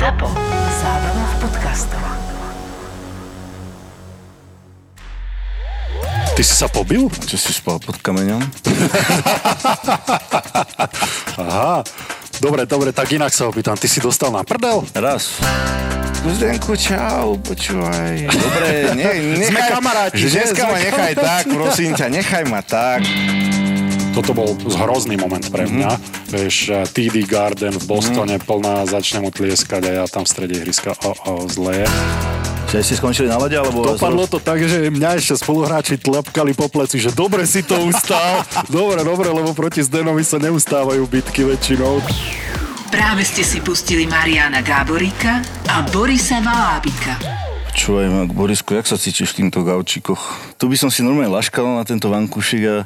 ZAPO. Zábrná v podcastov. Ty si sa pobil? Čo si spal pod kameňom? Aha. Dobre, dobre, tak inak sa opýtam. Ty si dostal na prdel? Raz. Zdenko, čau, počúvaj. Dobre, ne, nechaj, Sme kamaráti, dneska ma nechaj tak, prosím ťa, nechaj ma tak. Toto bol hrozný moment pre mňa. Vieš, eh, TD Garden v Bostone, plná, začne mu tlieskať a ja tam v strede ihriska, o, o, zle je. Že ste skončili na lade, alebo... Dopadlo to tak, že mňa ešte spoluhráči tlepkali po pleci, že dobre si to ustál. dobre, dobre, lebo proti Zdenovi sa neustávajú bitky väčšinou. Práve ste si pustili Mariana Gáboríka a Borisa Valábika. Čúvaj, Mak, Borisko, jak sa cítiš v týmto gaučikoch? Tu by som si normálne laškal na tento vankušik a,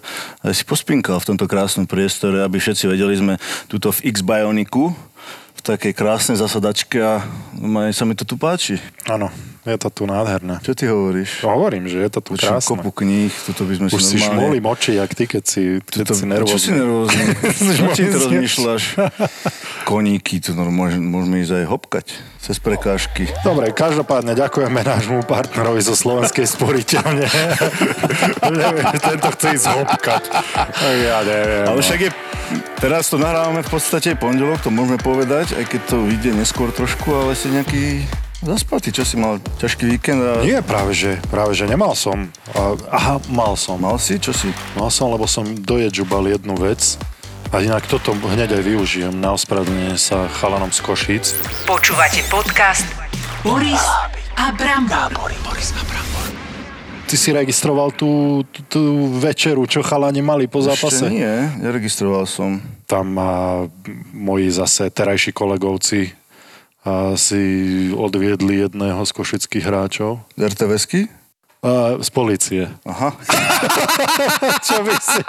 a si pospinkal v tomto krásnom priestore, aby všetci vedeli, sme tuto v X-Bioniku, v takej krásnej zasadačke a normálne sa mi to tu páči. Áno, je to tu nádherné. Čo ty hovoríš? No, hovorím, že je to tu Počujem krásne. kopu kníh, tuto by sme Už si si normálne... šmolím oči, jak ty, keď si, keď To, si nervózny. Čo si nervózny? To Nervózny. rozmýšľaš? Koníky, tu no, môžeme, ísť aj hopkať cez prekážky. Dobre, každopádne ďakujeme nášmu partnerovi zo Slovenskej sporiteľne. tento chce ísť hopkať. Ja neviem. Ale no. však je, teraz to nahrávame v podstate pondelok, to môžeme povedať, aj keď to vyjde neskôr trošku, ale si nejaký zaspatý, čo si mal ťažký víkend a... Nie, práve že, práve že nemal som. A- Aha, mal som. Mal si? Čo si? Mal som, lebo som dojedžubal jednu vec. A inak toto hneď aj využijem na ospravedlnenie sa chalanom z Košíc. Počúvate podcast Boris a Brambor. Ty si registroval tú, tú, tú večeru, čo chalani mali po zápase? Ešte nie, neregistroval som. Tam a, moji zase terajší kolegovci si odviedli jedného z košických hráčov. Z A, z policie. Aha. Čo by si...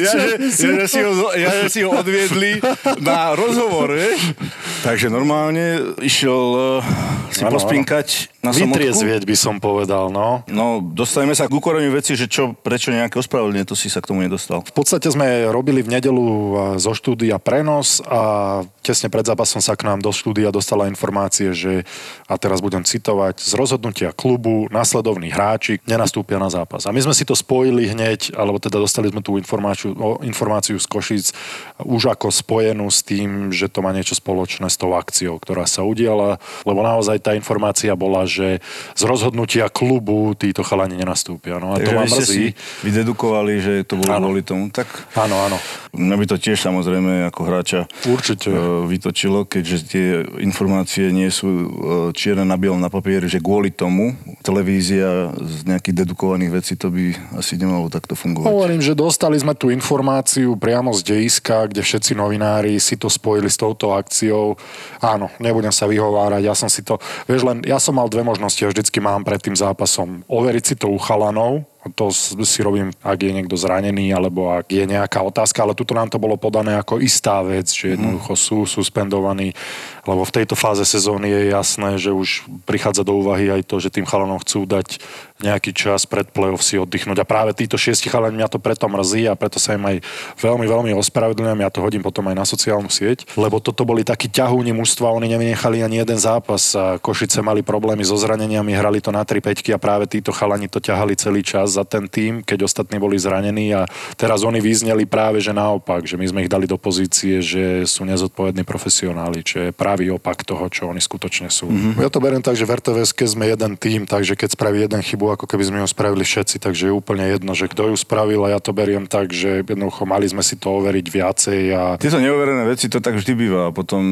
Ja, že, ja, že si ho, ja, že si ho odviedli na rozhovor, vieš? Takže normálne išiel uh, si Áno, pospinkať na samotku. Vytriezvieť by som povedal, no. No, dostaneme sa k ukoreniu veci, že čo, prečo nejaké ospravedlenie, to si sa k tomu nedostal. V podstate sme robili v nedelu a, zo štúdia prenos a tesne pred zápasom sa k nám do štúdia dostala informácie, že, a teraz budem citovať, z rozhodnutia klubu následovní hráči nenastúpia na zápas. A my sme si to spojili hneď, alebo teda dostali sme tú informáciu, informáciu z Košic už ako spojenú s tým, že to má niečo spoločné s tou akciou, ktorá sa udiala, lebo naozaj tá informácia bola, že z rozhodnutia klubu títo chalani nenastúpia. No a to Takže ma vy ste mrzí. vydedukovali, že to bolo kvôli tomu. Tak Áno, áno. mňa by to tiež samozrejme ako hráča Určite. e, vytočilo, keďže tie informácie nie sú e, čierne na bielom na papieri, že kvôli tomu televízia z nejakých dedukovaných vecí to by asi nemalo takto fungovať. Hovorím, že dostali sme tú informáciu priamo z dejiska, kde všetci novinári si to spojili s touto akciou. Áno, nebudem sa vyhovárať, ja som si to, vieš len, ja som mal dve možnosti, ja vždycky mám pred tým zápasom overiť si to u chalanov, to si robím, ak je niekto zranený, alebo ak je nejaká otázka, ale tuto nám to bolo podané ako istá vec, že jednoducho sú suspendovaní, lebo v tejto fáze sezóny je jasné, že už prichádza do úvahy aj to, že tým chalanom chcú dať nejaký čas pred play-off si oddychnúť. A práve títo šiesti chalani mňa to preto mrzí a preto sa im aj veľmi, veľmi ospravedlňujem. Ja to hodím potom aj na sociálnu sieť, lebo toto boli takí ťahúni mužstva, oni nevynechali ani jeden zápas Košice mali problémy so zraneniami, hrali to na 3 peťky a práve títo chalani to ťahali celý čas za ten tým, keď ostatní boli zranení a teraz oni vyzneli práve, že naopak, že my sme ich dali do pozície, že sú nezodpovední profesionáli, čo je pravý opak toho, čo oni skutočne sú. Mm-hmm. Ja to beriem tak, že v rtvs sme jeden tým, takže keď spraví jeden chybu, ako keby sme ju spravili všetci, takže je úplne jedno, že kto ju spravil a ja to beriem tak, že jednoducho mali sme si to overiť viacej a Tieto neoverené veci to tak vždy býva a potom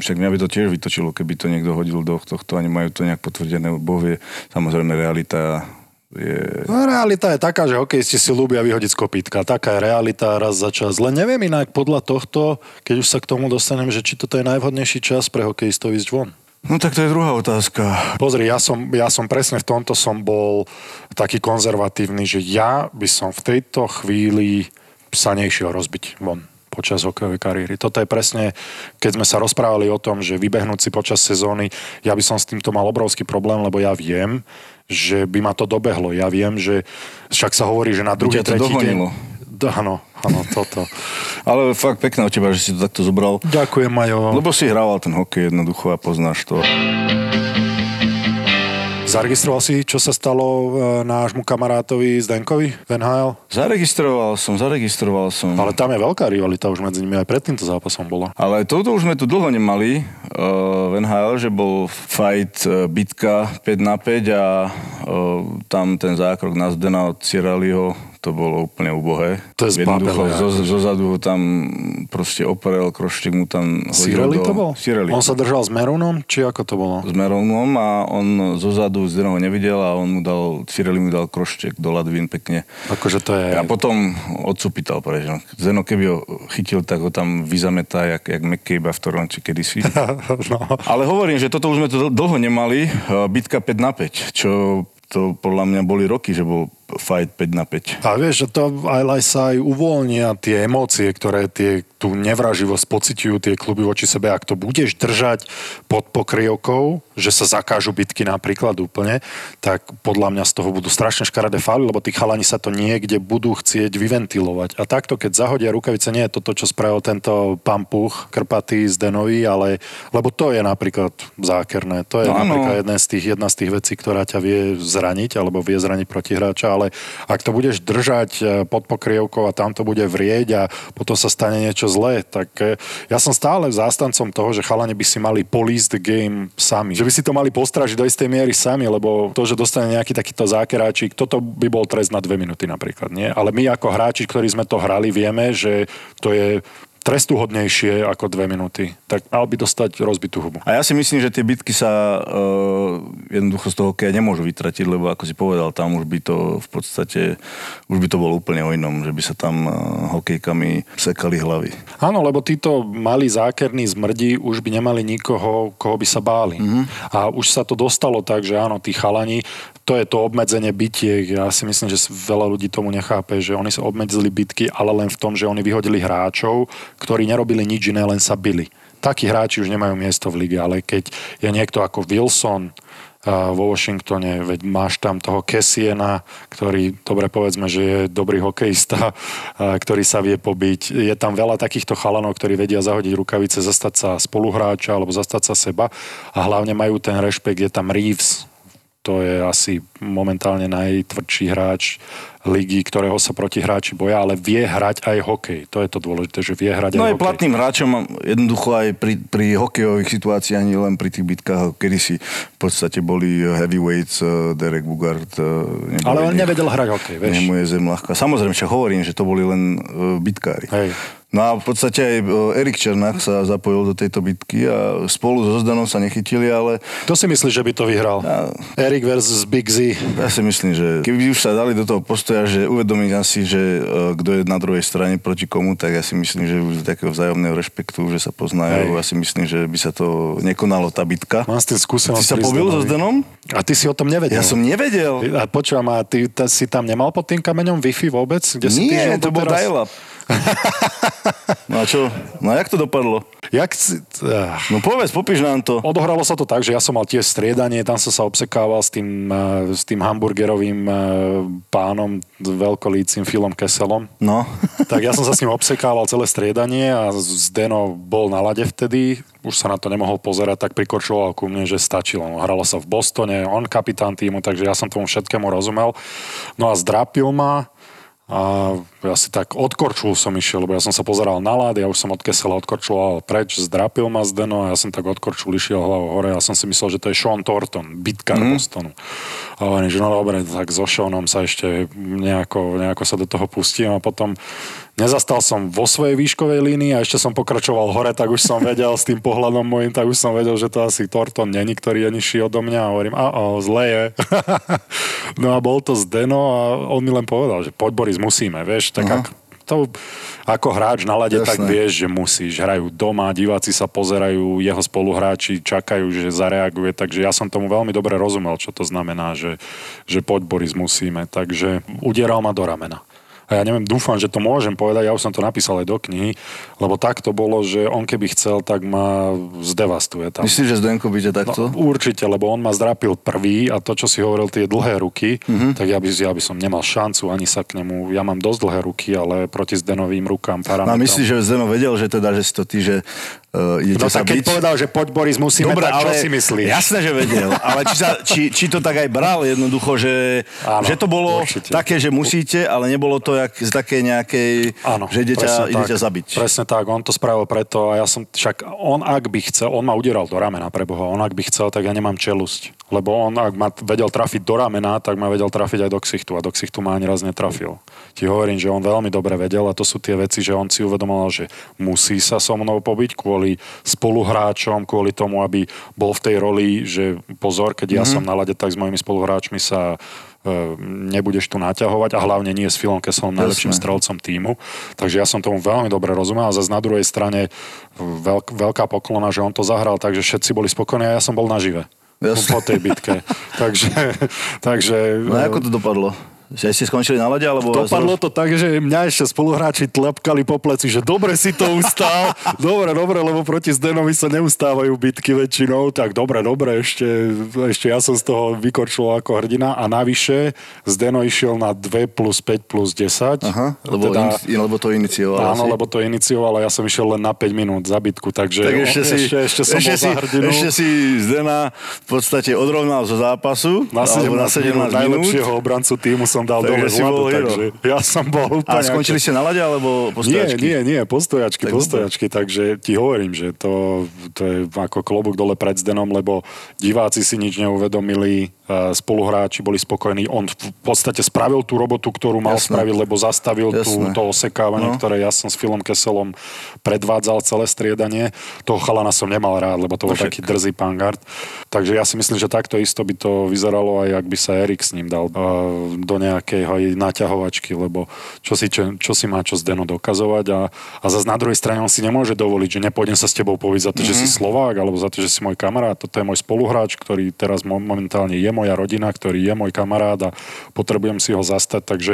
však mňa by to tiež vytočilo, keby to niekto hodil do tohto a nemajú to nejak potvrdené. Boh vie, samozrejme realita je... No, realita je taká, že hokejisti si ľúbia vyhodiť z kopítka. Taká je realita raz za čas. Len neviem inak podľa tohto, keď už sa k tomu dostanem, že či toto je najvhodnejší čas pre hokejistov ísť von. No tak to je druhá otázka. Pozri, ja som, ja som presne v tomto som bol taký konzervatívny, že ja by som v tejto chvíli sa nešiel rozbiť von počas hokejovej kariéry. Toto je presne, keď sme sa rozprávali o tom, že vybehnúť si počas sezóny, ja by som s týmto mal obrovský problém, lebo ja viem, že by ma to dobehlo. Ja viem, že však sa hovorí, že na druhý, tretí deň... Áno, áno, toto. Ale fakt pekné od teba, že si to takto zobral. Ďakujem, Majo. Lebo si hrával ten hokej jednoducho a poznáš to. Zaregistroval si, čo sa stalo e, nášmu kamarátovi Zdenkovi v NHL? Zaregistroval som, zaregistroval som. Ale tam je veľká rivalita už medzi nimi, aj pred týmto zápasom bola. Ale toto už sme tu dlho nemali uh, v NHL, že bol fight uh, bitka 5 na 5 a uh, tam ten zákrok na Zdena od Cieraliho to bolo úplne ubohé. To je Jednoducho zbabelé, zo, zo zadu ho tam proste oprel, kroštek mu tam hodil do... to bol? Sireli. On sa držal s Merunom, či ako to bolo? s Meronom a on zo zadu z ho nevidel a on mu dal, Cireli mu dal kroštek do ladvín pekne. Akože to je... A potom odcupital preč. No. Zeno keby ho chytil, tak ho tam vyzametá, jak, jak McCabe v Toronči kedysi. no. Ale hovorím, že toto už sme to dlho nemali. eh, Bitka 5 na 5, čo to podľa mňa boli roky, že bol fight 5 na 5. A vieš, to aj, aj sa aj uvoľnia tie emócie, ktoré tie, tú nevraživosť pociťujú tie kluby voči sebe. Ak to budeš držať pod pokrievkou, že sa zakážu bitky napríklad úplne, tak podľa mňa z toho budú strašne škaredé fály, lebo tí chalani sa to niekde budú chcieť vyventilovať. A takto, keď zahodia rukavice, nie je to to, čo spravil tento pán Puch, Krpatý z Denovi, ale lebo to je napríklad zákerné. To je No napríklad jedna z, tých, jedna z tých vecí, ktorá ťa vie zraniť, alebo vie zraniť protihráča, ale ak to budeš držať e, pod pokrievkou a tam to bude vrieť a potom sa stane niečo zlé, tak e, ja som stále zástancom toho, že chalani by si mali police the game sami. Že by si to mali postražiť do istej miery sami, lebo to, že dostane nejaký takýto zákeráčik, toto by bol trest na dve minúty napríklad, nie? Ale my ako hráči, ktorí sme to hrali, vieme, že to je trestuhodnejšie ako dve minúty. Tak mal by dostať rozbitú hubu. A ja si myslím, že tie bitky sa uh, jednoducho z toho hokeja nemôžu vytratiť, lebo ako si povedal, tam už by to v podstate, už by to bolo úplne o inom, že by sa tam uh, hokejkami sekali hlavy. Áno, lebo títo malí zákerní zmrdi už by nemali nikoho, koho by sa báli. Mm-hmm. A už sa to dostalo tak, že áno, tí chalani, to je to obmedzenie bitiek. Ja si myslím, že veľa ľudí tomu nechápe, že oni sa obmedzili bitky, ale len v tom, že oni vyhodili hráčov, ktorí nerobili nič iné, len sa bili. Takí hráči už nemajú miesto v lige, ale keď je niekto ako Wilson, a vo Washingtone, veď máš tam toho Kessiena, ktorý, dobre povedzme, že je dobrý hokejista, a ktorý sa vie pobiť. Je tam veľa takýchto chalanov, ktorí vedia zahodiť rukavice, zastať sa spoluhráča alebo zastať sa seba a hlavne majú ten rešpekt. Je tam Reeves, to je asi momentálne najtvrdší hráč ligy, ktorého sa protihráči boja, ale vie hrať aj hokej. To je to dôležité, že vie hrať No aj aj hokej. platným hráčom jednoducho aj pri, pri hokejových situáciách, nie len pri tých bitkách, kedy si v podstate boli heavyweights, eh, Derek Bugard. eh, Ale on nevedel hrať hokej, vieš. Nemu je zem ľahká. Samozrejme, však hovorím, že to boli len uh, bitkári. Hej. No a v podstate aj uh, Erik Černák sa zapojil do tejto bitky a spolu so Zdanom sa nechytili, ale Kto si myslíš, že by to vyhral? Ja- Erik versus Big Z. ja si myslím, že keby už sa dali do toho postoja, že uvedomiť asi, že uh, kto je na druhej strane proti komu, tak ja si myslím, že už takého vzájomného rešpektu, že sa poznajú, Hej. ja si myslím, že by sa to nekonalo tá bitka. Mám s tým skúsenosť. Si sa pobil so Zdenovi. Zdenom? A ty si o tom nevedel. Ja som nevedel. A počúvam, a ty ta, si tam nemal pod tým kameňom Wi-Fi vôbec? Kde si ty Nie, žil to bol doteraz? No a čo? No a jak to dopadlo? Jak si... No povedz, popíš nám to. Odohralo sa to tak, že ja som mal tiež striedanie, tam som sa obsekával s tým, eh, s tým hamburgerovým eh, pánom, veľkolícim Filom Keselom. No. Tak ja som sa s ním obsekával celé striedanie a Zdeno bol na lade vtedy, už sa na to nemohol pozerať, tak prikorčoval ku mne, že stačilo. No, hralo sa v Bostone, on kapitán týmu, takže ja som tomu všetkému rozumel. No a zdrapil ma a ja si tak odkorčul som išiel, lebo ja som sa pozeral na lád, ja už som od Kesela odkorčuloval preč, zdrapil ma Zdeno a ja som tak odkorčul, išiel hlavou hore. Ja som si myslel, že to je Sean Thornton, bitkár mm. Bostonu. A hovorím, že no dobre, tak so Seanom sa ešte nejako, nejako sa do toho pustím a potom nezastal som vo svojej výškovej línii a ešte som pokračoval hore, tak už som vedel s tým pohľadom môjim, tak už som vedel, že to asi Thornton není, ktorý je nižší odo mňa a hovorím, a zle je. no a bol to Zdeno a on mi len povedal, že poď Boris, musíme, vieš, tak ak, to, ako hráč na lade, tak vieš, že musíš. Hrajú doma, diváci sa pozerajú, jeho spoluhráči čakajú, že zareaguje, takže ja som tomu veľmi dobre rozumel, čo to znamená, že, že poď Boris, musíme. Takže udieral ma do ramena. A ja neviem, dúfam, že to môžem povedať, ja už som to napísal aj do knihy, lebo tak to bolo, že on keby chcel, tak ma zdevastuje tam. Myslíš, že Zdenko by ťa takto? No, určite, lebo on ma zdrapil prvý a to, čo si hovoril, tie dlhé ruky, mm-hmm. tak ja by, ja by som nemal šancu ani sa k nemu, ja mám dosť dlhé ruky, ale proti Zdenovým rukám parametrom. No a myslíš, že Zdeno vedel, že teda, že si to ty, že uh, idete no, sa tak keď byť? povedal, že poď Boris, musíme, Dobre, tak čo ale si myslíš? Jasné, že vedel, ale či, sa, či, či to tak aj bral jednoducho, že, Áno, že to bolo určite. také, že musíte, ale nebolo to jak z také nejakej, Áno, že idete, presne idete tak. zabiť. Presne tak, on to spravil preto a ja som, však on ak by chcel, on ma udieral do ramena pre Boha, on ak by chcel, tak ja nemám čelusť. Lebo on ak ma vedel trafiť do ramena, tak ma vedel trafiť aj do ksichtu a do ksichtu ma ani raz netrafil. Ti hovorím, že on veľmi dobre vedel a to sú tie veci, že on si uvedomoval, že musí sa so mnou pobiť kvôli spoluhráčom, kvôli tomu, aby bol v tej roli, že pozor, keď ja Mhm. som na lade, tak s mojimi spoluhráčmi sa nebudeš tu naťahovať a hlavne nie s Filom Keselom, najlepším Jasné. strelcom týmu. Takže ja som tomu veľmi dobre rozumel a zase na druhej strane veľk, veľká poklona, že on to zahral, takže všetci boli spokojní a ja som bol nažive. Jasné. Po tej bitke. takže, takže No ako to dopadlo? Že ste skončili na lade, alebo... Dopadlo to tak, že mňa ešte spoluhráči tlepkali po pleci, že dobre si to ustál, dobre, dobre, lebo proti Zdenovi sa neustávajú bitky väčšinou, tak dobre, dobre, ešte, ešte ja som z toho vykorčil ako hrdina a navyše Zdeno išiel na 2 plus 5 plus 10. Aha, lebo, teda, in, lebo to inicioval Áno, asi. lebo to inicioval a ja som išiel len na 5 minút za bitku, takže Tak ešte, si, ešte, ešte som ešte, bol si, za hrdinu. ešte si Zdena v podstate odrovnal zo zápasu. na 17, alebo na 17 minút. najlepšieho obrancu týmu som dal Takže dole hero. takže ja som bol úplne... A skončili ste na lade, alebo postojačky? Nie, nie, nie, postojačky, Tak postojačky, takže ti hovorím, že to, to je ako klobúk dole pred Zdenom, lebo diváci si nič neuvedomili, spoluhráči boli spokojní, on v podstate spravil tú robotu, ktorú mal Jasné. spraviť, lebo zastavil tú, to osekávanie, No. ktoré ja som s Filom Keselom predvádzal celé striedanie. Toho chalana som nemal rád, lebo to bol však. taký drzý pangard. Takže ja si myslím, že takto isto by to vyzeralo aj ak by sa Erik s ním dal uh, do nejakej naťahovačky, lebo čo si, čo, čo si má čo Zdeno dokazovať a, a zase na druhej strane on si nemôže dovoliť, že nepôjdem sa s tebou povedať za to, mm-hmm. že si Slovák alebo za to, že si môj kamarát. Toto je môj spoluhráč, ktorý teraz mo- momentálne je moja rodina, ktorý je môj kamarát a potrebujem si ho zastať. Takže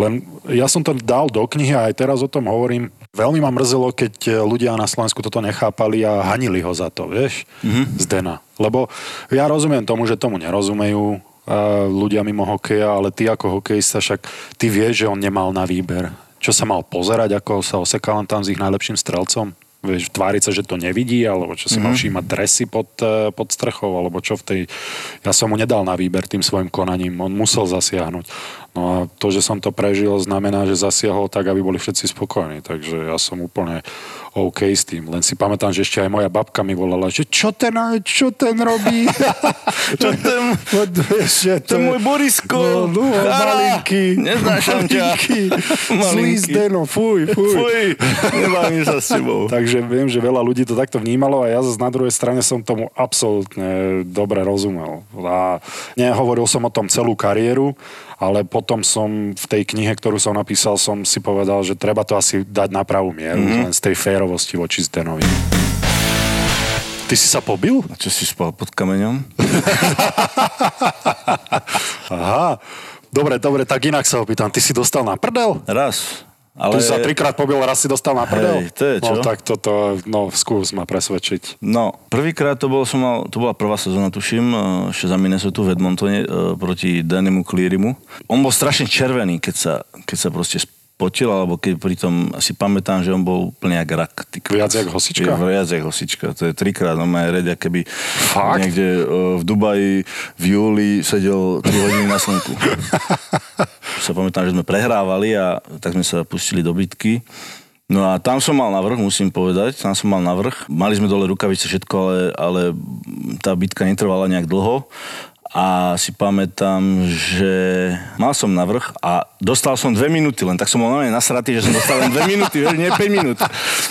len ja som to dal do knihy a aj teraz o tom hovorím. Veľmi ma mrzelo, keď eh, ľudia na Slovensku toto nechápali a hanili ho za to, vieš, mm-hmm. Zdena. Lebo ja rozumiem tomu, že tomu nerozumejú a ľudia mimo hokeja, ale ty ako hokejista však ty vieš, že on nemal na výber. Čo sa mal pozerať, ako sa osekal tam s ich najlepším strelcom? Vieš, tváriť sa, že to nevidí, alebo čo si mm-hmm. mal všímať dresy pod, eh, pod strechou, alebo čo v tej... Ja som mu nedal na výber tým svojim konaním, on musel zasiahnuť. No a to, že som to prežil, znamená, že zasiahol tak, aby boli všetci spokojní. Takže ja som úplne OK s tým. Len si pamätám, že ešte aj moja babka mi volala, že čo ten, čo ten robí? Čo ten, že to je môj Borisko. No, no, malinký. neznášam ťa. Zlý. Zdeno, fuj, fuj. Fuj, nebavím sa s tebou. Takže viem, že veľa ľudí to takto vnímalo a ja zase na druhej strane som tomu absolútne dobre rozumel. A nehovoril som o tom celú kariéru, ale potom som v tej knihe, ktorú som napísal, som si povedal, že treba to asi dať na pravú mieru, mm-hmm. len z tej férovosti voči Zdenovi. Ty si sa pobil? A čo si spal pod kameňom? Aha. Dobre, dobre, tak inak sa opýtam. Ty si dostal na prdel? Raz. Ale... Tu sa trikrát pobil, raz si dostal na prdel? Hej, to je čo? No tak toto, no skús ma presvedčiť. No, prvýkrát to bol, som mal, to bola prvá sezóna, tuším, eh, ešte za Minnesota v Edmontone eh, proti Danimu Clearymu. On bol strašne červený, keď sa, keď sa proste spotil, alebo keď pritom si pamätám, že on bol úplne jak rak. Ty. Viac jak hosička? Viac jak hosička. To je trikrát, on má reď, keby Fakt? niekde eh, v Dubaji v júli sedel 3 hodiny na slnku. sa pamätám, že sme prehrávali a tak sme sa pustili do bitky. No a tam som mal navrh, musím povedať, tam som mal navrh. Mali sme dole rukavice, všetko, ale, ale tá bitka netrvala nejak dlho. A si pamätám, že mal som navrh a dostal som dve minúty len, tak som bol normálne nasratý, že som dostal len dve minúty, nie 5 minút.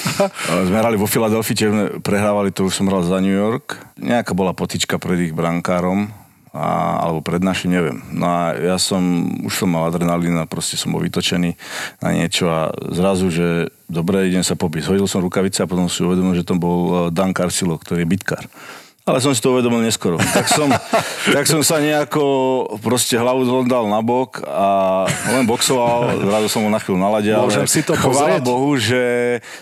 Sme hrali vo Filadelfii, tiež sme prehrávali, to už som hral za New York. Nejaká bola potička pred ich brankárom, a, alebo pred našim, neviem. No a ja som, už som mal adrenalín a proste som bol vytočený na niečo a zrazu, že dobre, idem sa pobiť. Hodil som rukavice a potom si uvedomil, že to bol eh, Dan Carcillo, ktorý je bitkár. Ale som si to uvedomil neskoro. Tak som, tak som sa nejako proste hlavu dal na bok a len boxoval, zrazu som ho na chvíľu naladil. Môžem si to Chvála pozrieť? Bohu, že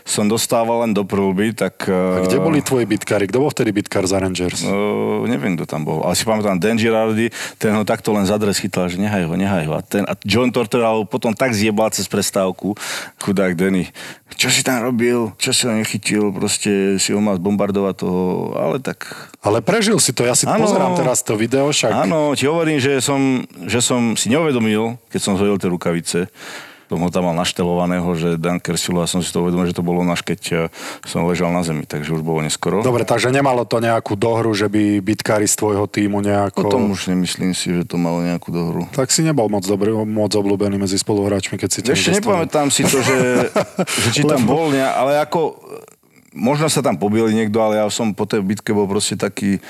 som dostával len do prúlby, tak... A kde boli tvoji bitkári? Kto bol vtedy bitkár za Rangers? Uh, neviem, kto tam bol. Ale si pamätám, Dan Girardi, ten ho takto len za dres chytal, že nehaj ho, nehaj ho. A, ten, a John Tortora ho potom tak zjebal cez prestávku, chudák Danny. Čo si tam robil? Čo si ho nechytil? Proste si ho mal zbombardovať toho, ale tak... Ale prežil si to, ja si Áno. pozerám teraz to video, však Áno, ti hovorím, že som, že som si neuvedomil, keď som zhodil tie rukavice, som ho tam mal naštelovaného, že Dan Kersilu a som si to uvedomil, že to bolo náš, keď eh, som ležal na zemi, takže už bolo neskoro. Dobre, takže nemalo to nejakú dohru, že by bitkári z tvojho týmu nejako... Potom už nemyslím si, že to malo nejakú dohru. Tak si nebol moc dobrý, moc obľúbený medzi spoluhráčmi, keď si Ešte nepamätám si to, že, že či tam bol, ne, ale ako, možno sa tam pobili niekto, ale ja som po tej bitke bol proste taký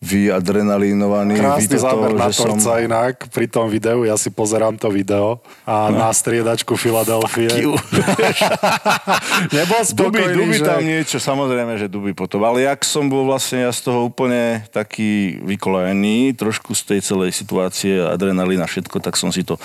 vyadrenalinovaný. Krásny vytoto, záber na som- torca inak pri tom videu, ja si pozerám to video a na striedačku Filadelfie. Nebol Duby, spokojný, duby že... tam niečo, samozrejme, že duby potom. Ale jak som bol vlastne ja z toho úplne taký vykolajený, trošku z tej celej situácie, adrenalína, všetko, tak som si to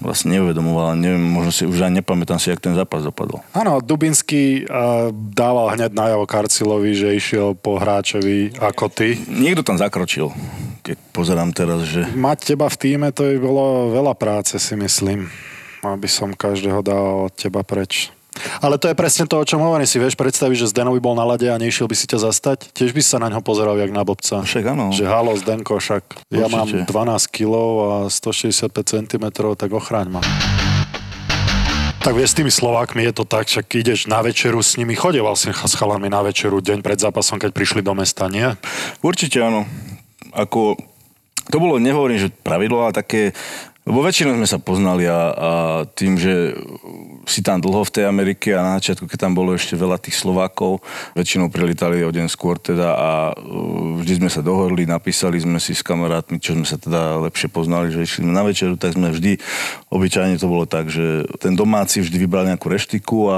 vlastne neuvedomoval. Neviem, možno si už ani nepamätám si, jak ten zápas dopadol. Áno, Dubinský uh, dával hneď najavo Karcilovi, že išiel po hráčovi ako ty. Niekto tam zakročil, keď pozerám teraz, že Mať teba v týme, to by bolo veľa práce, si myslím. Aby som každého dal od teba preč. Ale to je presne to, o čom hovorím. Si vieš predstaviť, že Zdeno by bol na lade a nešiel by si ťa zastať? Tiež by sa na ňo pozeral jak na bobca. Však áno. Že halo, Zdenko, však ja mám Určite. 12 kg a 165 cm, tak ochráň ma. Tak vieš, s tými Slovákmi je to tak, však ideš na večeru s nimi, chodeval si s chalami na večeru deň pred zápasom, keď prišli do mesta, nie? Určite áno. Ako, to bolo, nehovorím, že pravidlo, ale také, lebo väčšinou sme sa poznali a, a tým, že si tam dlho v tej Amerike a na začiatku, keď tam bolo ešte veľa tých Slovákov, väčšinou prilítali o deň skôr teda a uh, vždy sme sa dohodli, napísali sme si s kamarátmi, čo sme sa teda lepšie poznali, že išli na večeru, tak sme vždy, obyčajne to bolo tak, že ten domáci vždy vybral nejakú reštiku a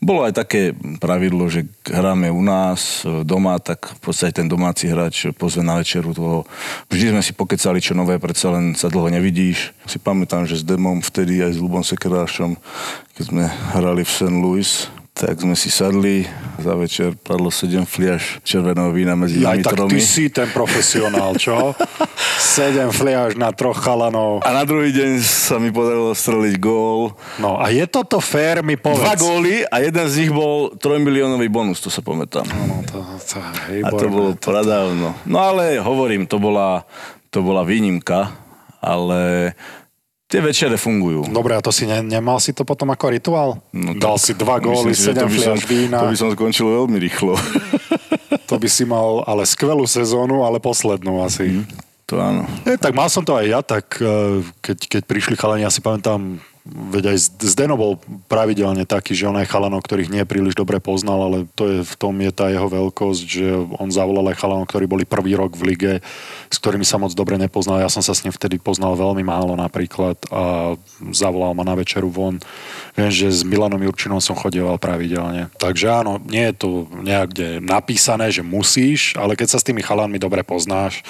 bolo aj také pravidlo, že hráme u nás e, doma, tak v podstate ten domáci hráč pozve na večeru toho. Vždy sme si pokecali, čo nové, predsa len sa dlho nevidíš. Si pamätám, že s Demom vtedy aj s Lubom Sekerášom, keď sme hrali v St. Louis, tak sme si sadli, za večer padlo 7 fliaž červeného vína medzi nami tak tromi. ty si ten profesionál, čo? Sedem fliaž na troch chalanov. A na druhý deň sa mi podarilo streliť gól. No a je toto fér, mi povedz. Dva góly a jeden z nich bol 3 miliónový bonus, to sa pamätám. No, to, to, hej, A to bolo pradávno. No ale hovorím, to bola, to bola výnimka, ale tie večere fungujú. Dobre, a to si ne, nemal si to potom ako rituál? No Dal si dva góly, sedem fliaž vína. To by som skončil veľmi rýchlo. To by si mal ale skvelú sezónu, ale poslednú asi. to áno. E, tak mal som to aj ja, tak e, keď, keď prišli chalani, ja si pamätám, veď aj Zdeno bol pravidelne taký, že on aj chalanov, ktorých nie príliš dobre poznal, ale to je, v tom je tá jeho veľkosť, že on zavolal aj chalanov, ktorí boli prvý rok v lige, s ktorými sa moc dobre nepoznal. Ja som sa s ním vtedy poznal veľmi málo napríklad a zavolal ma na večeru von. Viem, že s Milanom Jurčinom som chodieval pravidelne. Takže áno, nie je to niekde napísané, že musíš, ale keď sa s tými chalanmi dobre poznáš,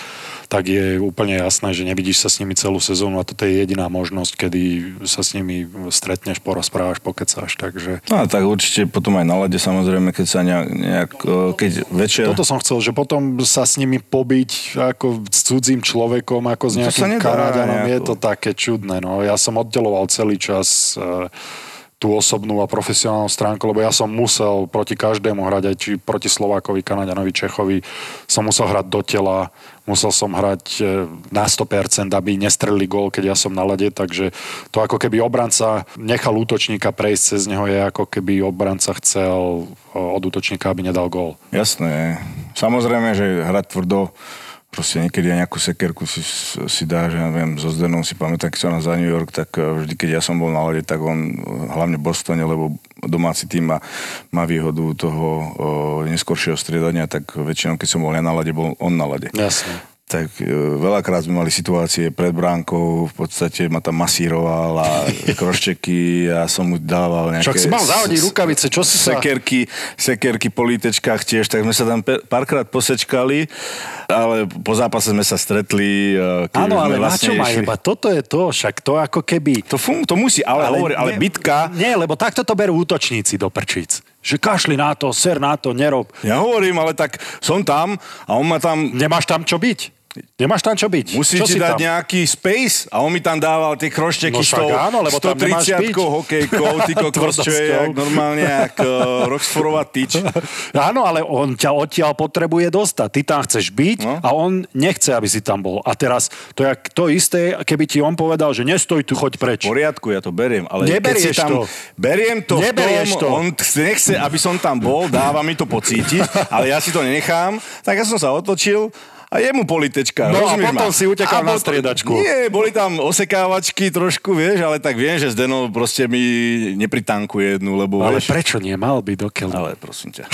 tak je úplne jasné, že nevidíš sa s nimi celú sezónu a toto je jediná možnosť, kedy sa s nimi stretneš, porozprávaš, pokecáš. Takže No a tak určite potom aj na lade samozrejme, keď sa nejak, nejak e, keď večer... toto som chcel, že potom sa s nimi pobiť ako s cudzím človekom, ako s sa nejakým nedá Kanaďanom, je to také čudné. No. Ja som oddeloval celý čas e, tú osobnú a profesionálnu stránku, lebo ja som musel proti každému hrať, aj či proti Slovákovi, Kanaďanovi, Čechovi, som musel hrať do tela, musel som hrať e, na 100%, aby nestrelili gól, keď ja som na lade, takže to ako keby obranca nechal útočníka prejsť cez neho, je ako keby obranca chcel e, od útočníka, aby nedal gól. Jasné. Samozrejme, že hrať tvrdo, proste niekedy aj nejakú sekerku si, si dá, že ja neviem, so Zdenom si pamätám, keď som za New York, tak eh, vždy, keď ja som bol na lade, tak on, eh, hlavne v Bostone, lebo domáci tým má, má výhodu toho o, neskoršieho striedania, tak väčšinou, keď som bol ja na lade, bol on na lade. Jasne. Tak e, veľakrát sme mali situácie pred bránkou, v podstate ma tam masíroval a kroščeky a som mu dával nejaké... Však si mal zahodiť rukavice, čo si sa... Sekerky, sekerky po lítečkách tiež, tak sme sa tam párkrát posečkali, ale po zápase sme sa stretli. e, Áno, ale na vlastne čo išli- jeba? Toto je to, však to ako keby... To, fun- to musí, ale, ale, hovorí, ale nie- bitka... Nie, lebo takto to berú útočníci do prčíc. Že kašli na to, ser na to, nerob. Ja hovorím, ale tak som tam a on ma tam Nemáš tam čo byť. Nemáš tam čo byť. Musí čo ti si dať tam? nejaký space a on mi tam dával tie krošteky No áno, lebo tam nemáš 130 byť. hokejkou, ty kokos, čo je jak normálne jak uh, Roxforová tyč. Áno, ale on ťa odtiaľ potrebuje dostať. Ty tam chceš byť No. a on nechce, aby si tam bol. A teraz to je to isté, keby ti on povedal, že nestoj tu, choď preč. V poriadku, ja to beriem, ale keď si Neberieš tam... to. Beriem to v Neberieš tom, to. on nechce, aby som tam bol, dáva mi to pocítiť, ale ja si to nenechám, tak ja som sa otočil a jemu politečka. No a potom ma? si utekal A na striedačku. Nie, boli tam osekávačky trošku, vieš, ale tak viem, že Zdeno proste mi nepritankuje jednu, lebo Ale vieš, prečo nemal by do keľu? Ale prosím ťa.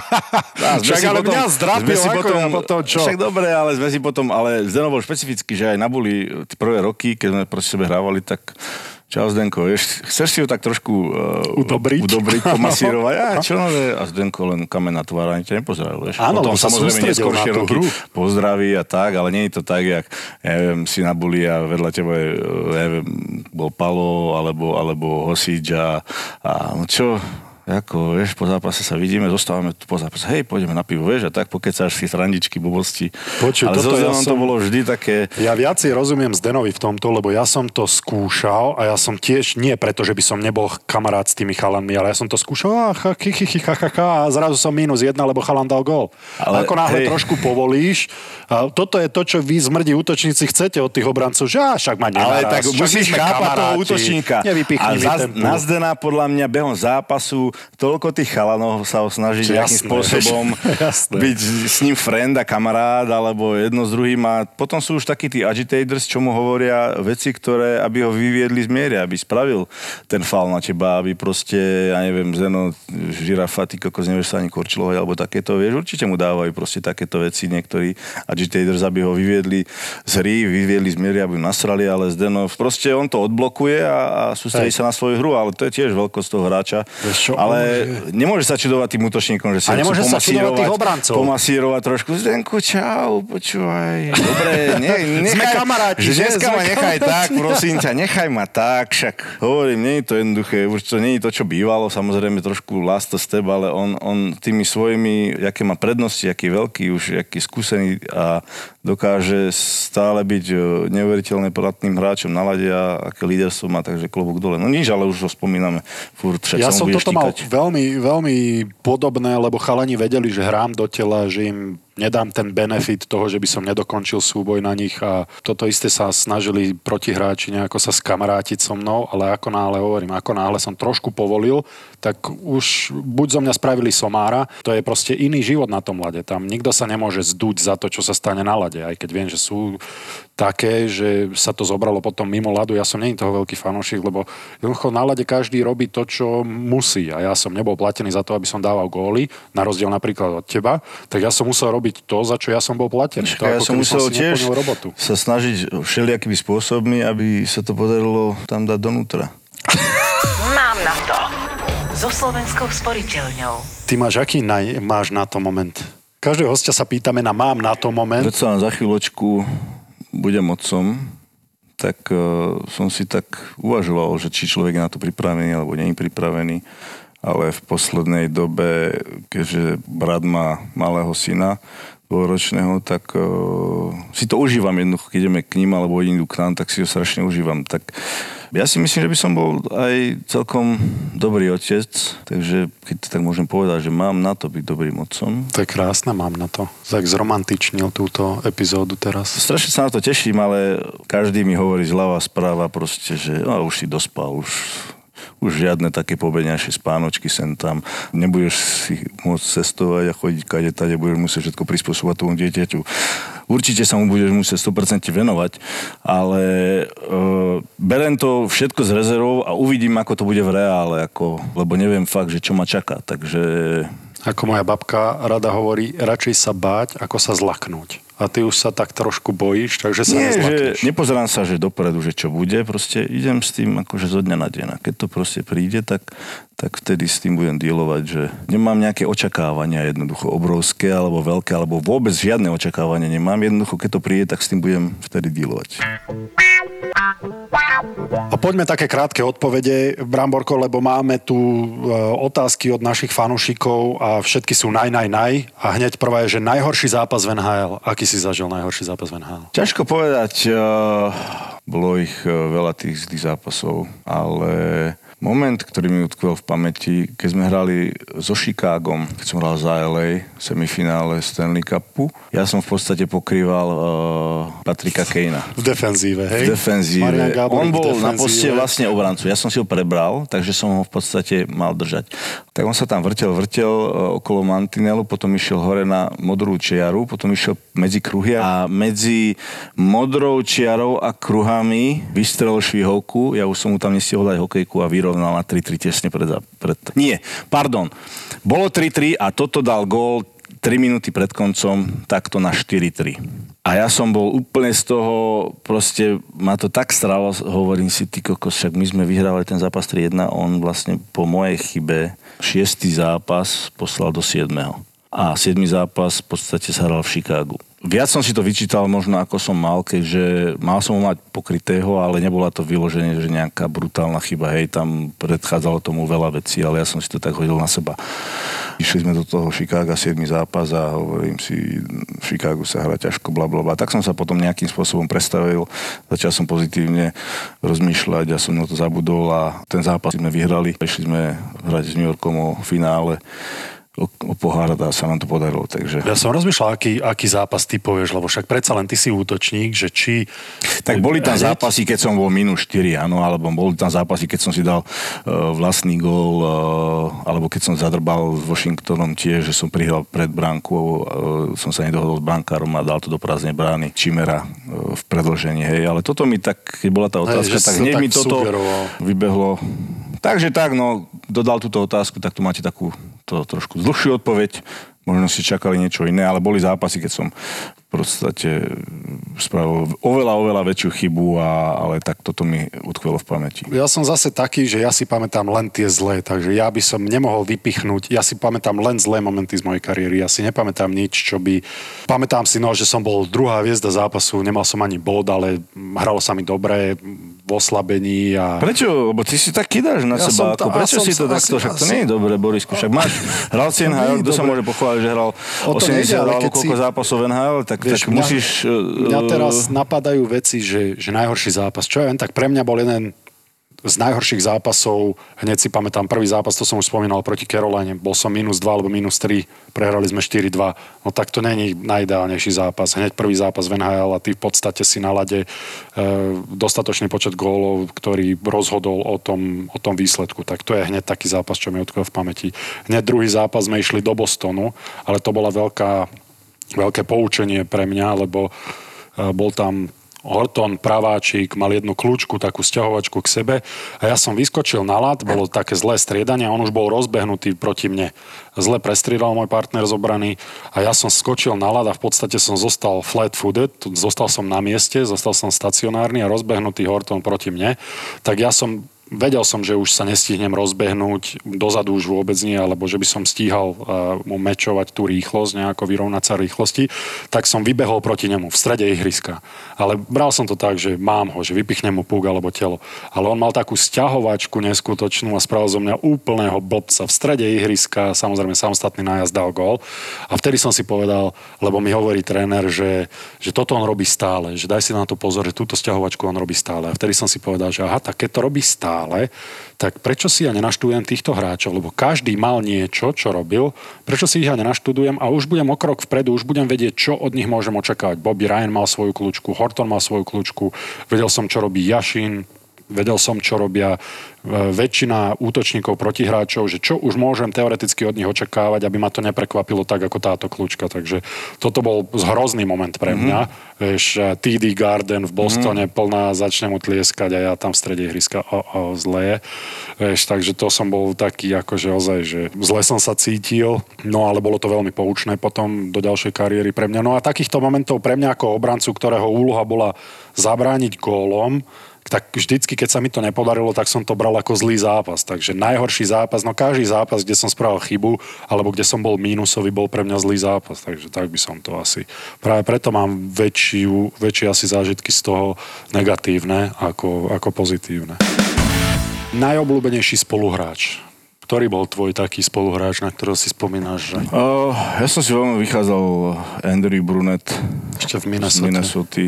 A sme Však ale mňa zdrapil, sme si ako ja potom čo? Však dobre, ale sme si potom, ale Zdeno bol špecifický, že aj na boli prvé roky, keď sme proti sebe hrávali, tak Čau Zdenko, vieš, chceš si ju tak trošku uh, Udobriť? udobriť pomasírovať? A čo nové? A Zdenko len kamen na tvár, ani ťa nepozerajú, vieš. Áno, Potom sa samozrejme neskôršie roky hru. pozdraví a tak, ale nie je to tak, jak ja neviem, si na buli a vedľa teba je, uh, ja neviem, bol Palo alebo, alebo Hosič a, a no čo, ako, vieš, po zápase sa vidíme, zostávame tu po zápase, hej, pôjdeme na pivo, vieš, a tak pokecáš si srandičky, blbosti. Počuj, Ale toto so ja Zdenom to som- bolo vždy také, Ja viacej rozumiem Zdenovi v tomto, lebo ja som to skúšal a ja som tiež, nie preto, že by som nebol kamarát s tými chalanmi, ale ja som to skúšal a, cha, chi, chi, chi, cha, cha, cha, a zrazu som minus jedna, lebo chalan dal gól. Ale, Ako náhle hej. trošku povolíš, a toto je to, čo vy zmrdí útočníci chcete od tých obrancov, že á, však ma ale nenaraz, tak však my musíš chápať toho útočníka. A mi za, ten púl. na Zdena podľa mňa behom zápasu toľko tých chalanov sa ho Jasné, nejakým spôsobom jasné. byť s ním friend a kamarát, alebo jedno s druhým. A potom sú už takí tí agitators, čo mu hovoria veci, ktoré, aby ho vyviedli z miery, aby spravil ten fal na teba, aby proste, ja neviem, Zeno, žirafa, ty kokos, nevieš sa ani korčilovať, alebo takéto, vieš, určite mu dávajú proste takéto veci niektorí agitators, aby ho vyviedli z hry, vyviedli z miery, aby ho nasrali, ale Zdeno, proste on to odblokuje a, a sústredí Hej. sa na svoju hru, ale to je tiež veľkosť toho hráča. Vieš čo, ale on nemôže sa čudovať tým útočníkom, že si A nemôže sa čudovať tých obrancov. Pomasírovať trošku. Zdenku, čau, počúvaj. Dobre, ne, nechaj, Sme kamaráti, že dneska ma nechaj kamaráti. tak, prosím ťa, nechaj ma tak, však hovorím, nie je to jednoduché, už to nie je to, čo bývalo, samozrejme trošku last step, ale on, on tými svojimi, aké má prednosti, aký veľký, už aký skúsený a dokáže stále byť e, neuveriteľne platným hráčom na lade a aké líderstvo má, takže klobúk dole. No nič, ale už ho spomíname furt, však Ja som toto mal týkať. veľmi, veľmi podobné, lebo chalani vedeli, že hrám do tela, že im nedám ten benefit toho, že by som nedokončil súboj na nich a toto isté sa snažili protihráči nejako sa skamarátiť so mnou, ale ako náhle hovorím, ako náhle som trošku povolil, tak už buď zo mňa spravili somára, to je proste iný život na tom lade. Tam nikto sa nemôže zduť za to, čo sa stane na lade, aj keď viem, že sú také, že sa to zobralo potom mimo ľadu. Ja som není toho veľký fanúšik, lebo jednoducho na lade každý robí to, čo musí. A ja som nebol platený za to, aby som dával góly, na rozdiel napríklad od teba, tak ja som musel robiť to, za čo ja som bol platený. To Ja som musel si tiež robotu. sa snažiť všelijakými spôsobmi, aby sa to podarilo tam dať donútra. Na. So Slovenskou sporiteľňou. Ty máš aký naj, máš na to moment? Každého hostia sa pýtame na mám na to moment. Keď sa za chvíľočku budem otcom, tak uh, som si tak uvažoval, že či človek je na to pripravený alebo nie je pripravený. Ale v poslednej dobe, keďže brat má malého syna, dvojročného, tak uh, si to užívam jednoducho, keď ideme k ním alebo idú k nám, tak si ho strašne užívam. Tak ja si myslím, že by som bol aj celkom dobrý otec, takže keď to tak môžem povedať, že mám na to byť dobrým otcom. To je krásne, mám na to. Tak zromantičnil túto epizódu teraz. Strašne sa na to teším, ale každý mi hovorí zľava správa proste, že no, už si dospal, už už žiadne také pobeňašie spánočky sem tam. Nebudeš si môcť cestovať a chodiť kade tade, budeš musieť všetko prispôsobovať tomu dieťaťu. Určite sa mu budeš musieť 100% venovať, ale e, berem to všetko z rezervou a uvidím, ako to bude v reále, ako, lebo neviem fakt, že čo ma čaká. Takže Ako moja babka rada hovorí, radšej sa báť, ako sa zlaknúť. A ty už sa tak trošku bojíš, takže sa Nie, že nepozerám sa, že dopredu, že čo bude, proste idem s tým akože zo dňa na deň. A keď to proste príde, tak, tak vtedy s tým budem dealovať, že nemám nejaké očakávania jednoducho obrovské alebo veľké, alebo vôbec žiadne očakávania nemám. Jednoducho, keď to príde, tak s tým budem vtedy dealovať. A poďme také krátke odpovede, Bramborko, lebo máme tu e, otázky od našich fanúšikov a všetky sú naj, naj, naj. A hneď prvá je, že najhorší zápas v NHL. Aký si zažil najhorší zápas v NHL? Ťažko povedať, uh, bolo ich uh, veľa tých zlých zápasov, ale moment, ktorý mi utkvel v pamäti, keď sme hrali so Chicagom, keď som hral za LA v semifinále Stanley Cupu. Ja som v podstate pokrýval uh, Patrika Kejna. V defenzíve, hej? V defenzíve. Gáborík on bol v na defenzíve. poste vlastne obrancu. Ja som si ho prebral, takže som ho v podstate mal držať. Tak on sa tam vrtel, vrtel e, okolo mantinelu, potom išiel hore na modrú čiaru, potom išiel medzi kruhy a medzi modrou čiarou a kruhami vystrelil švihovku. Ja už som mu tam nestihol dať hokejku a vyrovnal na 3-3 tesne pred, pred... Nie, pardon. Bolo 3-3 a toto dal gól 3 minúty pred koncom, takto na 4-3. A ja som bol úplne z toho, proste ma to tak stralo, hovorím si, ty kokos, však my sme vyhrali ten zápas 3-1, on vlastne po mojej chybe šiestý zápas poslal do 7. A 7. zápas v podstate sa hral v Chicagu. Viac som si to vyčítal možno ako som mal, keďže mal som ho mať pokrytého, ale nebola to vyloženie, že nejaká brutálna chyba. Hej, tam predchádzalo tomu veľa vecí, ale ja som si to tak hodil na seba. Išli sme do toho Chicaga 7. zápas a hovorím si, v Chicagu sa hrá ťažko, bla, bla, bla. Tak som sa potom nejakým spôsobom prestavil, začal som pozitívne rozmýšľať, ja som na to zabudol a ten zápas sme vyhrali. Išli sme hrať s New Yorkom o finále o, pohár a sa nám to podarilo. Takže... Ja som rozmýšľal, aký, aký zápas ty povieš, lebo však predsa len ty si útočník, že či... Tak boli tam zápasy, keď som bol minus 4, áno, alebo boli tam zápasy, keď som si dal uh, vlastný gól, uh, alebo keď som zadrbal s Washingtonom tiež, že som prihral pred bránku, uh, som sa nedohodol s brankárom a dal to do prázdnej brány Čimera uh, v predlžení, hej, ale toto mi tak, keď bola tá otázka, si tak hneď mi toto sugeroval. vybehlo. Takže tak, no, dodal túto otázku, tak tu máte takú to trošku dlhšiu odpoveď. Možno si čakali niečo iné, ale boli zápasy, keď som podstate spravil oveľa, oveľa väčšiu chybu, a, ale tak toto mi utkvelo v pamäti. Ja som zase taký, že ja si pamätám len tie zlé, takže ja by som nemohol vypichnúť, ja si pamätám len zlé momenty z mojej kariéry, ja si nepamätám nič, čo by... Pamätám si, no, že som bol druhá hviezda zápasu, nemal som ani bod, ale hralo sa mi dobre v oslabení a... Prečo? Lebo ty si tak kydáš na Ja seba. to- ako, prečo si to sa- takto? asi- Však to asi- nie je dobre, Borisku. Však máš, hral si NHL, kto sa môže pochváliť, že hral O to nejde, 80 ale alebo koľko si- zápasov NHL, tak, Vieš, tak musíš... Mňa eh, teraz napadajú veci, že, že najhorší zápas. Čo ja viem, tak pre mňa bol jeden z najhorších zápasov, hneď si pamätám prvý zápas, to som už spomínal proti Caroline, bol som minus 2 alebo minus 3, prehrali sme 4-2, no tak to není najideálnejší zápas. Hneď prvý zápas v NHL a ty v podstate si na lade e, dostatočný počet gólov, ktorý rozhodol o tom, o tom výsledku. Tak to je hneď taký zápas, čo mi utkvel v pamäti. Hneď druhý zápas sme išli do Bostonu, ale to bola veľká, veľké poučenie pre mňa, lebo e, bol tam Horton, praváčik, mal jednu kľúčku, takú sťahovačku k sebe a ja som vyskočil na lat, bolo také zlé striedanie a on už bol rozbehnutý proti mne. Zle prestriedal môj partner z obrany a ja som skočil na lat a v podstate som zostal flat-footed, zostal som na mieste, zostal som stacionárny a rozbehnutý Horton proti mne. Tak ja som vedel som, že už sa nestihnem rozbehnúť, dozadu už vôbec nie, alebo že by som stíhal uh, mu mečovať tú rýchlosť, nejako vyrovnať sa rýchlosti, tak som vybehol proti nemu v strede ihriska. Ale bral som to tak, že mám ho, že vypichnem mu púk alebo telo. Ale on mal takú sťahovačku neskutočnú a spravil zo mňa úplného blbca v strede ihriska, samozrejme samostatný nájazd dal gól. A vtedy som si povedal, lebo mi hovorí tréner, že, že toto on robí stále, že daj si na to pozor, že túto sťahovačku on robí stále. A vtedy som si povedal, že aha, tak keď to robí stále, tak prečo si ja nenaštudujem týchto hráčov? Lebo každý mal niečo, čo robil, prečo si ich ja nenaštudujem a už budem o krok vpredu, už budem vedieť, čo od nich môžem očakávať. Bobby Ryan mal svoju kľúčku, Horton mal svoju kľúčku, vedel som, čo robí Jašin, vedel som, čo robia väčšina útočníkov protihráčov, že čo už môžem teoreticky od nich očakávať, aby ma to neprekvapilo tak, ako táto kľúčka. Takže toto bol hrozný moment pre mňa. Mm-hmm. Vieš, TD Garden v Bostone mm-hmm. plná, začne mu tlieskať a ja tam v strede ihriska o, o, zle. Vieš, takže to som bol taký, akože ozaj, že zle som sa cítil, no ale bolo to veľmi poučné potom do ďalšej kariéry pre mňa. No a takýchto momentov pre mňa ako obrancu, ktorého úloha bola zabrániť gólom, tak vždycky, keď sa mi to nepodarilo, tak som to bral ako zlý zápas. Takže najhorší zápas, no každý zápas, kde som spravil chybu, alebo kde som bol mínusový, bol pre mňa zlý zápas. Takže tak by som to asi... Práve preto mám väčšiu, väčšie asi zážitky z toho negatívne ako, ako pozitívne. Najobľúbenejší spoluhráč ktorý bol tvoj taký spoluhráč, na ktorého si spomínaš? Že... Uh, ja som si veľmi vychádzal Andrew Brunet. Ešte v Minnesota. Minnesota.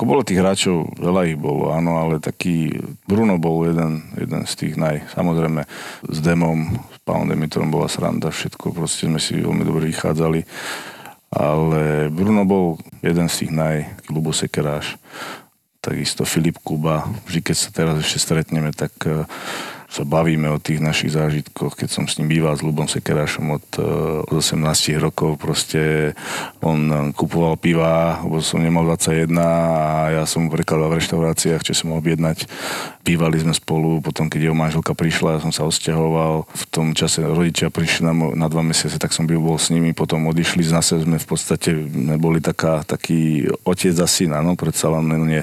Ako bolo tých hráčov, veľa ich bolo, áno, ale taký Bruno bol jeden, jeden z tých naj. Samozrejme s Demom, s Pavlom Demitorom bola sranda, všetko, proste sme si veľmi dobre vychádzali. Ale Bruno bol jeden z tých naj, Lubo Sekeráš, takisto Filip Kuba. Vždy, keď sa teraz ešte stretneme, tak uh, sa bavíme o tých našich zážitkoch, keď som s ním býval s Lubom Sekerášom od, eh, od 18 rokov, proste on kupoval piva, lebo som nemal 21 a ja som mu prekladal v reštauráciách, čo som mohol objednať. Bývali sme spolu, potom keď jeho manželka prišla, ja som sa osťahoval. V tom čase rodičia prišli na, na dva mesiace, tak som bol s nimi, potom odišli, zase sme v podstate neboli taká, taký otec a syna, no predsa len nie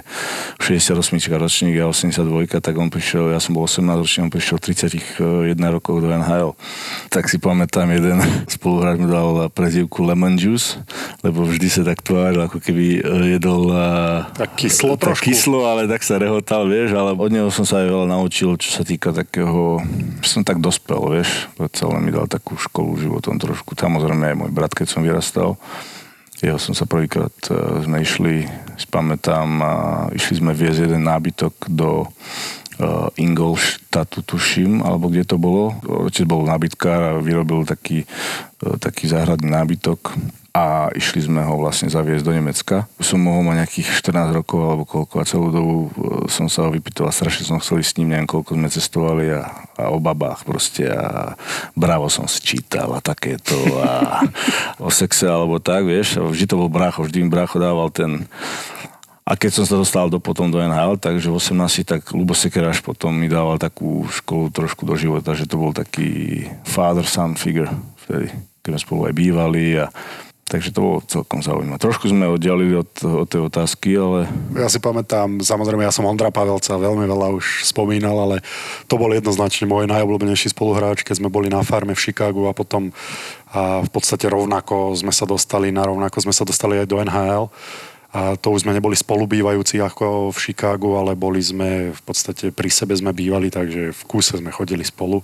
68 ročník a 82, tak on prišiel, ja som bol 18 ročný, prišiel 31 rokov do NHL. Tak si pamätám, jeden spoluhráč mi dal prezivku Lemon Juice, lebo vždy sa tak tváril, ako keby jedol tak kyslo tak trošku. kyslo, ale tak sa rehotal, vieš, ale od neho som sa aj veľa naučil, čo sa týka takého, som tak dospel, vieš, celé mi dal takú školu životom trošku. Samozrejme aj môj brat, keď som vyrastal, jeho som sa prvýkrát e, sme išli, spamätám, a išli sme viesť jeden nábytok do uh, Ingolštatu, tuším, alebo kde to bolo. Otec bol nábytkár a vyrobil taký, uh, taký záhradný nábytok a išli sme ho vlastne zaviesť do Nemecka. Som mohol mať nejakých 14 rokov alebo koľko a celú dobu uh, som sa ho vypýtal a strašne som chcel s ním, neviem koľko sme cestovali a, a o babách proste a bravo som si čítal a takéto a o sexe alebo tak, vieš. A vždy to bol brácho, vždy mi brácho dával ten a keď som sa dostal do, potom do NHL, takže v 18 tak Lubo Sekeráš potom mi dával takú školu trošku do života, že to bol taký father-son figure vtedy, keď sme spolu aj bývali a Takže to bolo celkom zaujímavé. Trošku sme oddialili od, od tej otázky, ale... Ja si pamätám, samozrejme, ja som Ondra Pavelca veľmi veľa už spomínal, ale to bol jednoznačne môj najobľúbenejší spoluhráč, keď sme boli na farme v Chicagu a potom a v podstate rovnako sme sa dostali, na rovnako sme sa dostali aj do NHL a to už sme neboli spolubývajúci ako v Chicagu, ale boli sme v podstate pri sebe sme bývali, takže v kúse sme chodili spolu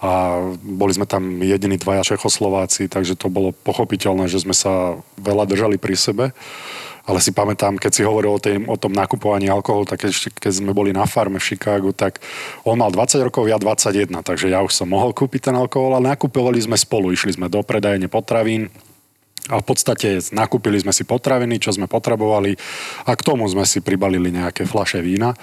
a boli sme tam jediní dvaja Čechoslováci, takže to bolo pochopiteľné, že sme sa veľa držali pri sebe. Ale si pamätám, keď si hovoril o, tým, o tom nakupovaní alkoholu, tak keď, keď sme boli na farme v Chicagu, tak on mal 20 rokov, ja 21, takže ja už som mohol kúpiť ten alkohol, ale nakupovali sme spolu, išli sme do predajne potravín, a v podstate nakúpili sme si potraviny, čo sme potrebovali a k tomu sme si pribalili nejaké flaše vína.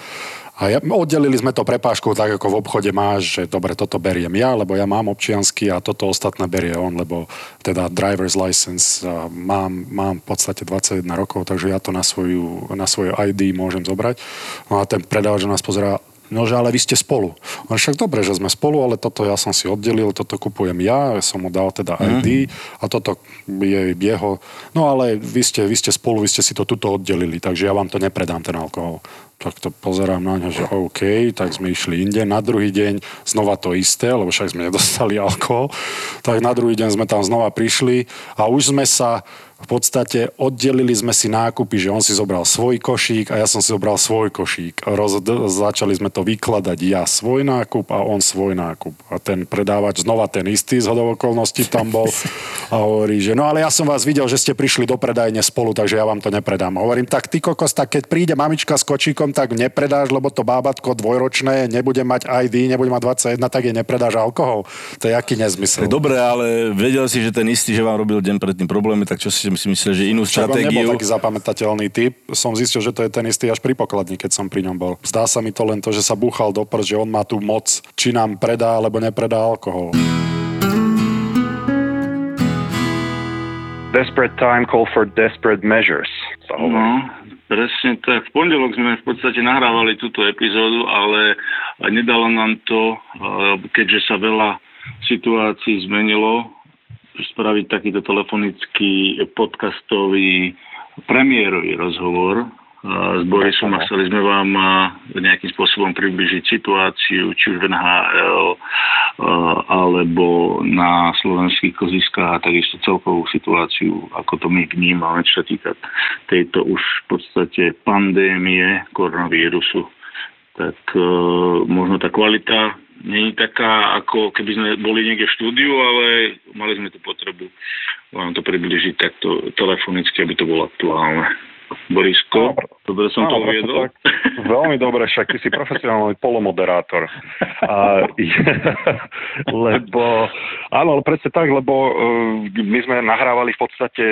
A ja, oddelili sme to prepážkou tak, ako v obchode máš, že dobre, toto beriem ja, lebo ja mám občiansky a toto ostatné berie on, lebo teda driver's license mám, mám v podstate 21 rokov, takže ja to na, svoju, na svoje ID môžem zobrať. No a ten predávač nás pozerá, No, že ale vy ste spolu. On však dobre, že sme spolu, ale toto ja som si oddelil, toto kupujem ja, ja som mu dal teda ID mm. a toto je jeho. No ale vy ste, vy ste spolu, vy ste si to tuto oddelili, takže ja vám to nepredám, ten alkohol. Tak to pozerám na ňa, že OK, tak sme išli inde. Na druhý deň znova to isté, lebo však sme nedostali alkohol. Tak na druhý deň sme tam znova prišli a už sme sa v podstate oddelili sme si nákupy, že on si zobral svoj košík a ja som si zobral svoj košík. Roz, začali sme to vykladať ja svoj nákup a on svoj nákup. A ten predávač, znova ten istý z okolností tam bol a hovorí, že no ale ja som vás videl, že ste prišli do predajne spolu, takže ja vám to nepredám. Hovorím, tak ty kokos, tak keď príde mamička s kočíkom, tak nepredáš, lebo to bábatko dvojročné nebude mať ID, nebude mať 21, tak je nepredáš alkohol. To je aký nezmysel. Dobre, ale vedel si, že ten istý, že vám robil deň predtým problémy, tak čo si si myslel, že inú stratégiu. nebol taký zapamätateľný typ. Som zistil, že to je ten istý až pri pokladni, keď som pri ňom bol. Zdá sa mi to len to, že sa búchal do prst, že on má tú moc, či nám predá alebo nepredá alkohol. Desperate time call for desperate measures. No, presne tak. V pondelok sme v podstate nahrávali túto epizódu, ale nedalo nám to, eh, keďže sa veľa situácií zmenilo, spraviť takýto telefonický podcastový premiérový rozhovor s Borisom a chceli sme vám nejakým spôsobom približiť situáciu, či už v NHL alebo na slovenských koziskách a takisto celkovú situáciu, ako to my vnímame, čo sa týka tejto už v podstate pandémie koronavírusu. Tak možno tá kvalita není taká, ako keby sme boli niekde v štúdiu, ale mali sme tú potrebu vám to približiť takto telefonicky, aby to bolo aktuálne. Borisko, dobre som to uviedol? Veľmi dobre, však ty si profesionálny polomoderátor. A, lebo, áno, ale presne tak, lebo uh, my sme nahrávali v podstate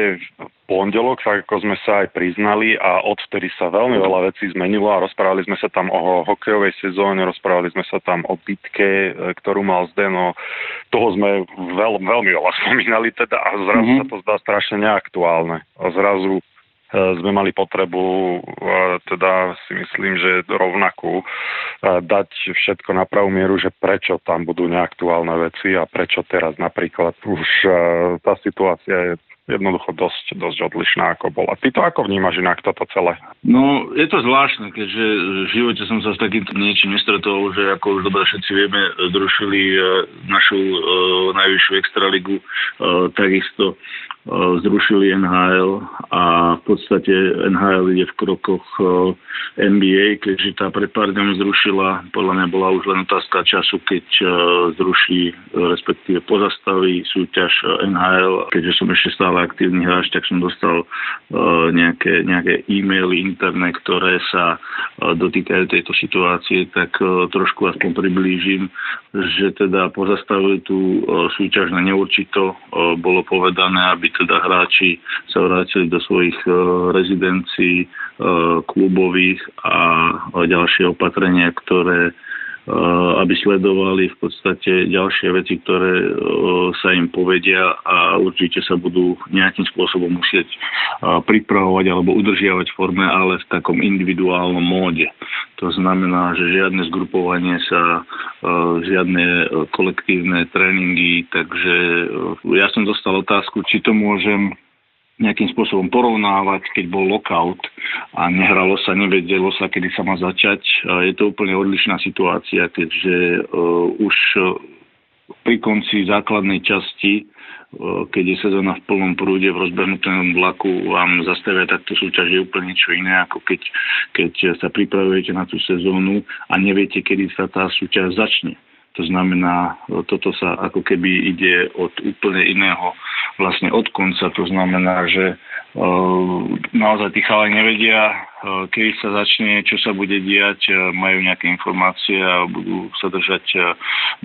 pondelok, tak ako sme sa aj priznali a odvtedy sa veľmi veľa vecí zmenilo a rozprávali sme sa tam o hokejovej sezóne, rozprávali sme sa tam o bitke, e, ktorú mal Zdeno. Toho sme veľ, veľmi veľa spomínali teda a zrazu mm-hmm. sa to zdá strašne neaktuálne. A zrazu sme mali potrebu, eh, teda si myslím, že rovnakú, eh, dať všetko na pravú mieru, že prečo tam budú neaktuálne veci a prečo teraz napríklad už tá situácia je jednoducho dosť, dosť odlišná, ako bola. Ty to ako vnímaš inak toto celé? No, je to zvláštne, keďže v živote som sa s takým niečím nestretol, že ako už dobre všetci vieme, zrušili našu uh, najvyššiu extraligu, uh, takisto zrušili NHL a v podstate NHL ide v krokoch NBA, keďže tá pred pár dňami zrušila, podľa mňa bola už len otázka času, keď zruší, respektíve pozastaví súťaž NHL. Keďže som ešte stále aktívny hráč, tak som dostal nejaké, nejaké e-maily interné, ktoré sa dotýkajú tejto situácie, tak trošku aspoň priblížim, že teda pozastavujú tú súťaž na neurčito. Bolo povedané, aby teda hráči sa vrátili do svojich e, rezidencií e, klubových a ďalšie opatrenia, ktoré e, aby sledovali v podstate ďalšie veci, ktoré sa im povedia a určite sa budú nejakým spôsobom musieť pripravovať alebo udržiavať v forme, ale v takom individuálnom móde. To znamená, že žiadne zgrupovanie sa, žiadne kolektívne tréningy, takže ja som dostal otázku, či to môžem nejakým spôsobom porovnávať, keď bol lockout a nehralo sa, nevedelo sa, kedy sa má začať. Je to úplne odlišná situácia, keďže už pri konci základnej časti keď je sezóna v plnom prúde v rozbehnutom vlaku, vám zastavia takto súťaž je úplne niečo iné, ako keď, keď sa pripravujete na tú sezónu a neviete, kedy sa tá súťaž začne. To znamená, toto sa ako keby ide od úplne iného, vlastne od konca. To znamená, že naozaj tí chalani nevedia, kedy sa začne, čo sa bude diať, majú nejaké informácie a budú sa držať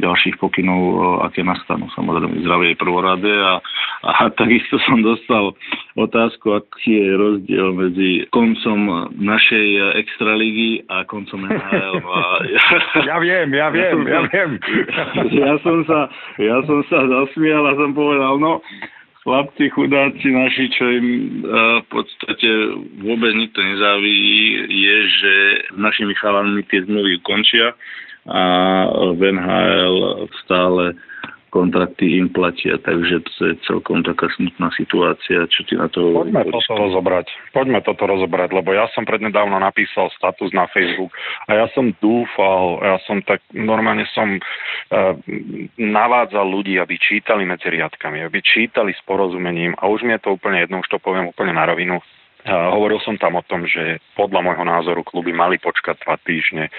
ďalších pokynov, aké nastanú. Samozrejme, zdravie je prvorade a, a takisto som dostal otázku, aký je rozdiel medzi koncom našej extraligy a koncom NHL. A ja, ja viem, ja viem, ja, ja viem. Ja som sa, ja som sa zasmial a som povedal, no, chlapci chudáci naši, čo im v podstate vôbec nikto nezávidí, je, že našimi chalami tie zmluvy končia a v NHL stále kontrakty im platia, takže to je celkom taká smutná situácia, čo ty na to Poďme to toto rozobrať. Poďme toto rozobrať, lebo ja som prednedávno napísal status na Facebook a ja som dúfal, ja som tak, normálne som uh, navádzal ľudí, aby čítali medzi riadkami, aby čítali s porozumením a už mi je to úplne jedno, už to poviem úplne na rovinu. Hovoril som tam o tom, že podľa môjho názoru kluby mali počkať dva týždne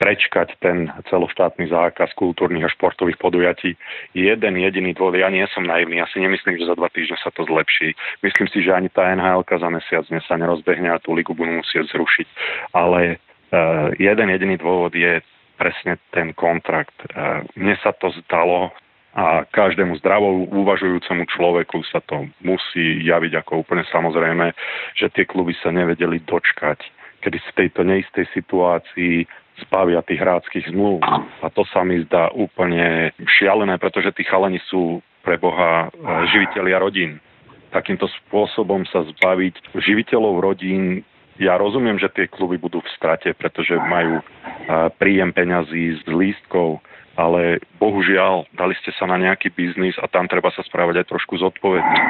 prečkať ten celoštátny zákaz kultúrnych a športových podujatí. Jeden jediný dôvod, ja nie som naivný, ja si nemyslím, že za dva týždne sa to zlepší. Myslím si, že ani tá NHL za mesiac sa nerozbehne a tú ligu budú musieť zrušiť. Ale uh, jeden jediný dôvod je presne ten kontrakt. Uh, mne sa to zdalo a každému zdravo uvažujúcemu človeku sa to musí javiť ako úplne samozrejme, že tie kluby sa nevedeli dočkať, kedy v tejto neistej situácii spavia tých hráckých zmluv. A to sa mi zdá úplne šialené, pretože tí chalani sú pre Boha živiteľia rodín. Takýmto spôsobom sa zbaviť živiteľov rodín ja rozumiem, že tie kluby budú v strate, pretože majú príjem peňazí z lístkov, ale bohužiaľ, dali ste sa na nejaký biznis a tam treba sa správať aj trošku zodpovedne.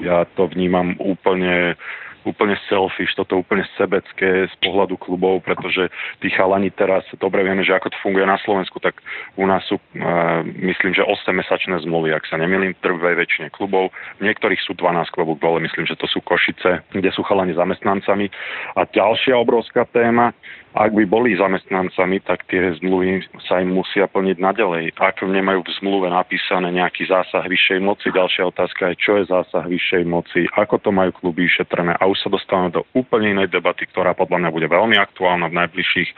Ja to vnímam úplne úplne selfish, toto úplne sebecké z pohľadu klubov, pretože tí chalani teraz, dobre vieme, že ako to funguje na Slovensku, tak u nás sú, uh, myslím, že 8-mesačné zmluvy, ak sa nemýlim, trvej väčšine klubov. V niektorých sú 12 klubov dole, myslím, že to sú Košice, kde sú chalani zamestnancami. A ďalšia obrovská téma, ak by boli zamestnancami, tak tie zmluvy sa im musia plniť naďalej. Ak nemajú v zmluve napísané nejaký zásah vyššej moci, ďalšia otázka je, čo je zásah vyššej moci, ako to majú kluby šetrené. A už sa dostávame do úplne inej debaty, ktorá podľa mňa bude veľmi aktuálna v najbližších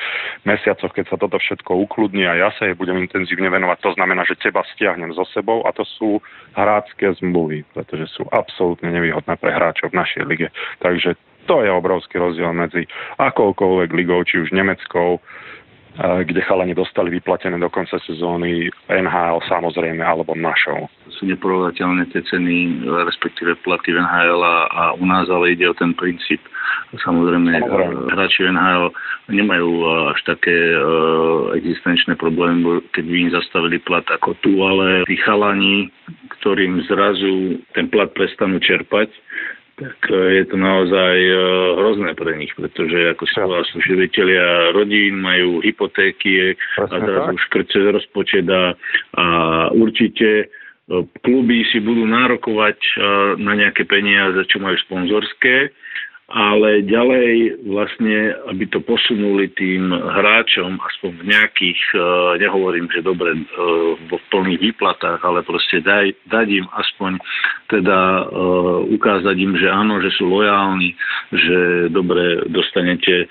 mesiacoch, keď sa toto všetko ukludní a ja sa jej budem intenzívne venovať. To znamená, že teba stiahnem so sebou a to sú hrácké zmluvy, pretože sú absolútne nevýhodné pre hráčov v našej lige. Takže to je obrovský rozdiel medzi akoukoľvek ligou, či už nemeckou, kde chalani dostali vyplatené do konca sezóny NHL samozrejme, alebo našou. Sú neporovnateľné tie ceny, respektíve platy v NHL a, u nás, ale ide o ten princíp. Samozrejme, samozrejme. hráči NHL nemajú až také existenčné problémy, keď by im zastavili plat ako tu, ale tí chalani, ktorým zrazu ten plat prestanú čerpať, tak e, je to naozaj e, hrozné pre nich, pretože ako sú živiteľia rodín, majú hypotéky a zrazu škrce rozpočet a, a určite e, kluby si budú nárokovať na nejaké peniaze, čo majú sponzorské ale ďalej vlastne, aby to posunuli tým hráčom aspoň v nejakých, e, nehovorím, že dobre, e, vo plných výplatách, ale proste daj, dať im aspoň teda e, ukázať im, že áno, že sú lojálni, že dobre dostanete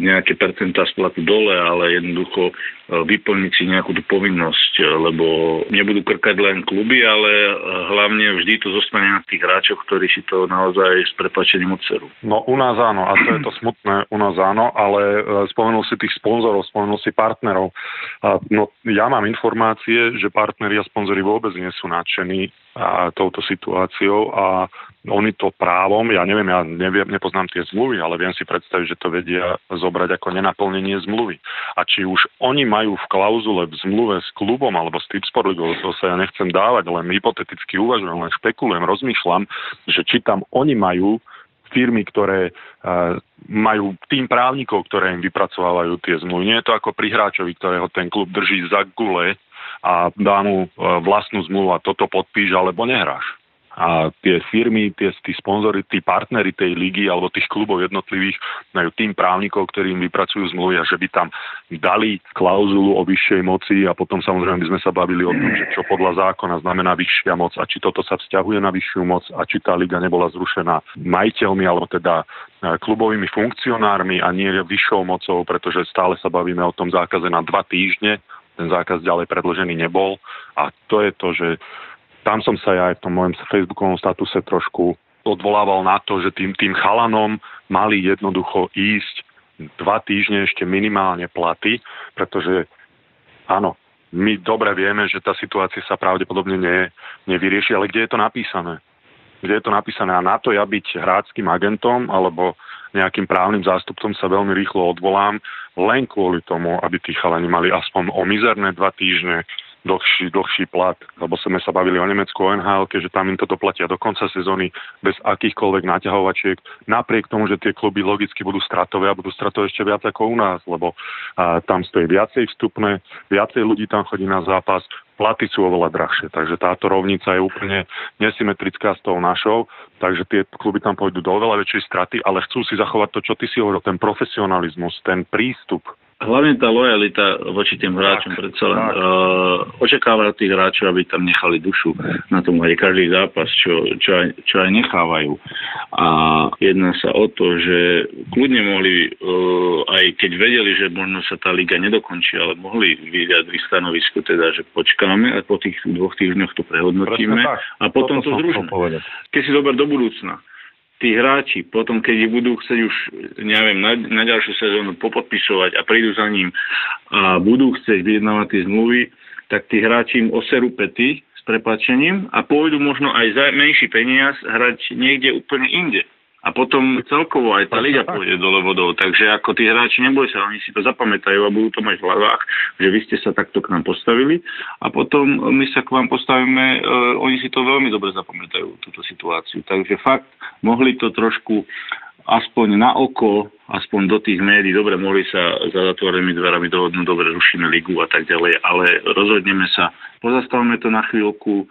nejaké percentá splatu dole, ale jednoducho vyplniť si nejakú tú povinnosť, lebo nebudú krkať len kluby, ale hlavne vždy to zostane na tých hráčoch, ktorí si to naozaj s prepačením dceru. No u nás áno, a to je to smutné, u nás áno, ale e, spomenul si tých sponzorov, spomenul si partnerov. No ja mám informácie, že partneri a sponzori vôbec nie sú nadšení touto situáciou a oni to právom, ja neviem, ja neviem, nepoznám tie zmluvy, ale viem si predstaviť, že to vedia zobrať ako nenaplnenie zmluvy. A či už oni majú v klauzule v zmluve s klubom alebo s Tipsport Ligou, to sa ja nechcem dávať, len hypoteticky uvažujem, len špekulujem, rozmýšľam, že či tam oni majú firmy, ktoré uh, majú tým právnikov, ktoré im vypracovávajú tie zmluvy. Nie je to ako pri hráčovi, ktorého ten klub drží za gule a dá mu uh, vlastnú zmluvu a toto podpíš alebo nehráš a tie firmy, tie, tí sponzory, tí partnery tej ligy alebo tých klubov jednotlivých majú tým právnikov, ktorí im vypracujú zmluvy a že by tam dali klauzulu o vyššej moci a potom samozrejme by sme sa bavili o tom, že čo podľa zákona znamená vyššia moc a či toto sa vzťahuje na vyššiu moc a či tá liga nebola zrušená majiteľmi alebo teda e, klubovými funkcionármi a nie vyššou mocou, pretože stále sa bavíme o tom zákaze na dva týždne. Ten zákaz ďalej predložený nebol a to je to, že tam som sa ja aj v tom mojom facebookovom statuse trošku odvolával na to, že tým, tým chalanom mali jednoducho ísť dva týždne ešte minimálne platy, pretože áno, my dobre vieme, že tá situácia sa pravdepodobne ne, nevyrieši, ale kde je to napísané? Kde je to napísané? A na to ja byť hráckým agentom alebo nejakým právnym zástupcom sa veľmi rýchlo odvolám, len kvôli tomu, aby tí chalani mali aspoň o mizerné dva týždne dlhší, dlhší plat, lebo sme sa bavili o Nemecku, o NHL, že tam im toto platia do konca sezóny bez akýchkoľvek naťahovačiek, napriek tomu, že tie kluby logicky budú stratové a budú stratové ešte viac ako u nás, lebo a, tam stojí viacej vstupné, viacej ľudí tam chodí na zápas, platy sú oveľa drahšie, takže táto rovnica je úplne nesymetrická s tou našou, takže tie kluby tam pôjdu do oveľa väčšej straty, ale chcú si zachovať to, čo ty si hovoril, ten profesionalizmus, ten prístup hlavne tá lojalita voči tým hráčom, predsa len uh, očakávajú tých hráčov, aby tam nechali dušu na tom aj každý zápas, čo, čo, aj, čo aj nechávajú. A jedná sa o to, že kľudne mohli, uh, aj keď vedeli, že možno sa tá liga nedokončí, ale mohli vyjadriť stanovisko teda, že počkáme a po tých dvoch týždňoch to prehodnotíme a potom to zružíme. Keď si zober do budúcna, tí hráči potom, keď budú chcieť už, neviem, na, na ďalšiu sezónu popodpisovať a prídu za ním a budú chcieť vyjednávať tie zmluvy, tak tí hráči im oserú pety s prepačením a pôjdu možno aj za menší peniaz hrať niekde úplne inde a potom celkovo aj tá liga pôjde dole vodou. Takže ako tí hráči, neboj sa, oni si to zapamätajú a budú to mať v hlavách, že vy ste sa takto k nám postavili a potom my sa k vám postavíme, uh, oni si to veľmi dobre zapamätajú, túto situáciu. Takže fakt, mohli to trošku aspoň na oko, aspoň do tých médií, dobre, mohli sa za zatvorenými dverami dohodnúť, dobre, rušíme ligu a tak ďalej, ale rozhodneme sa, pozastavme to na chvíľku,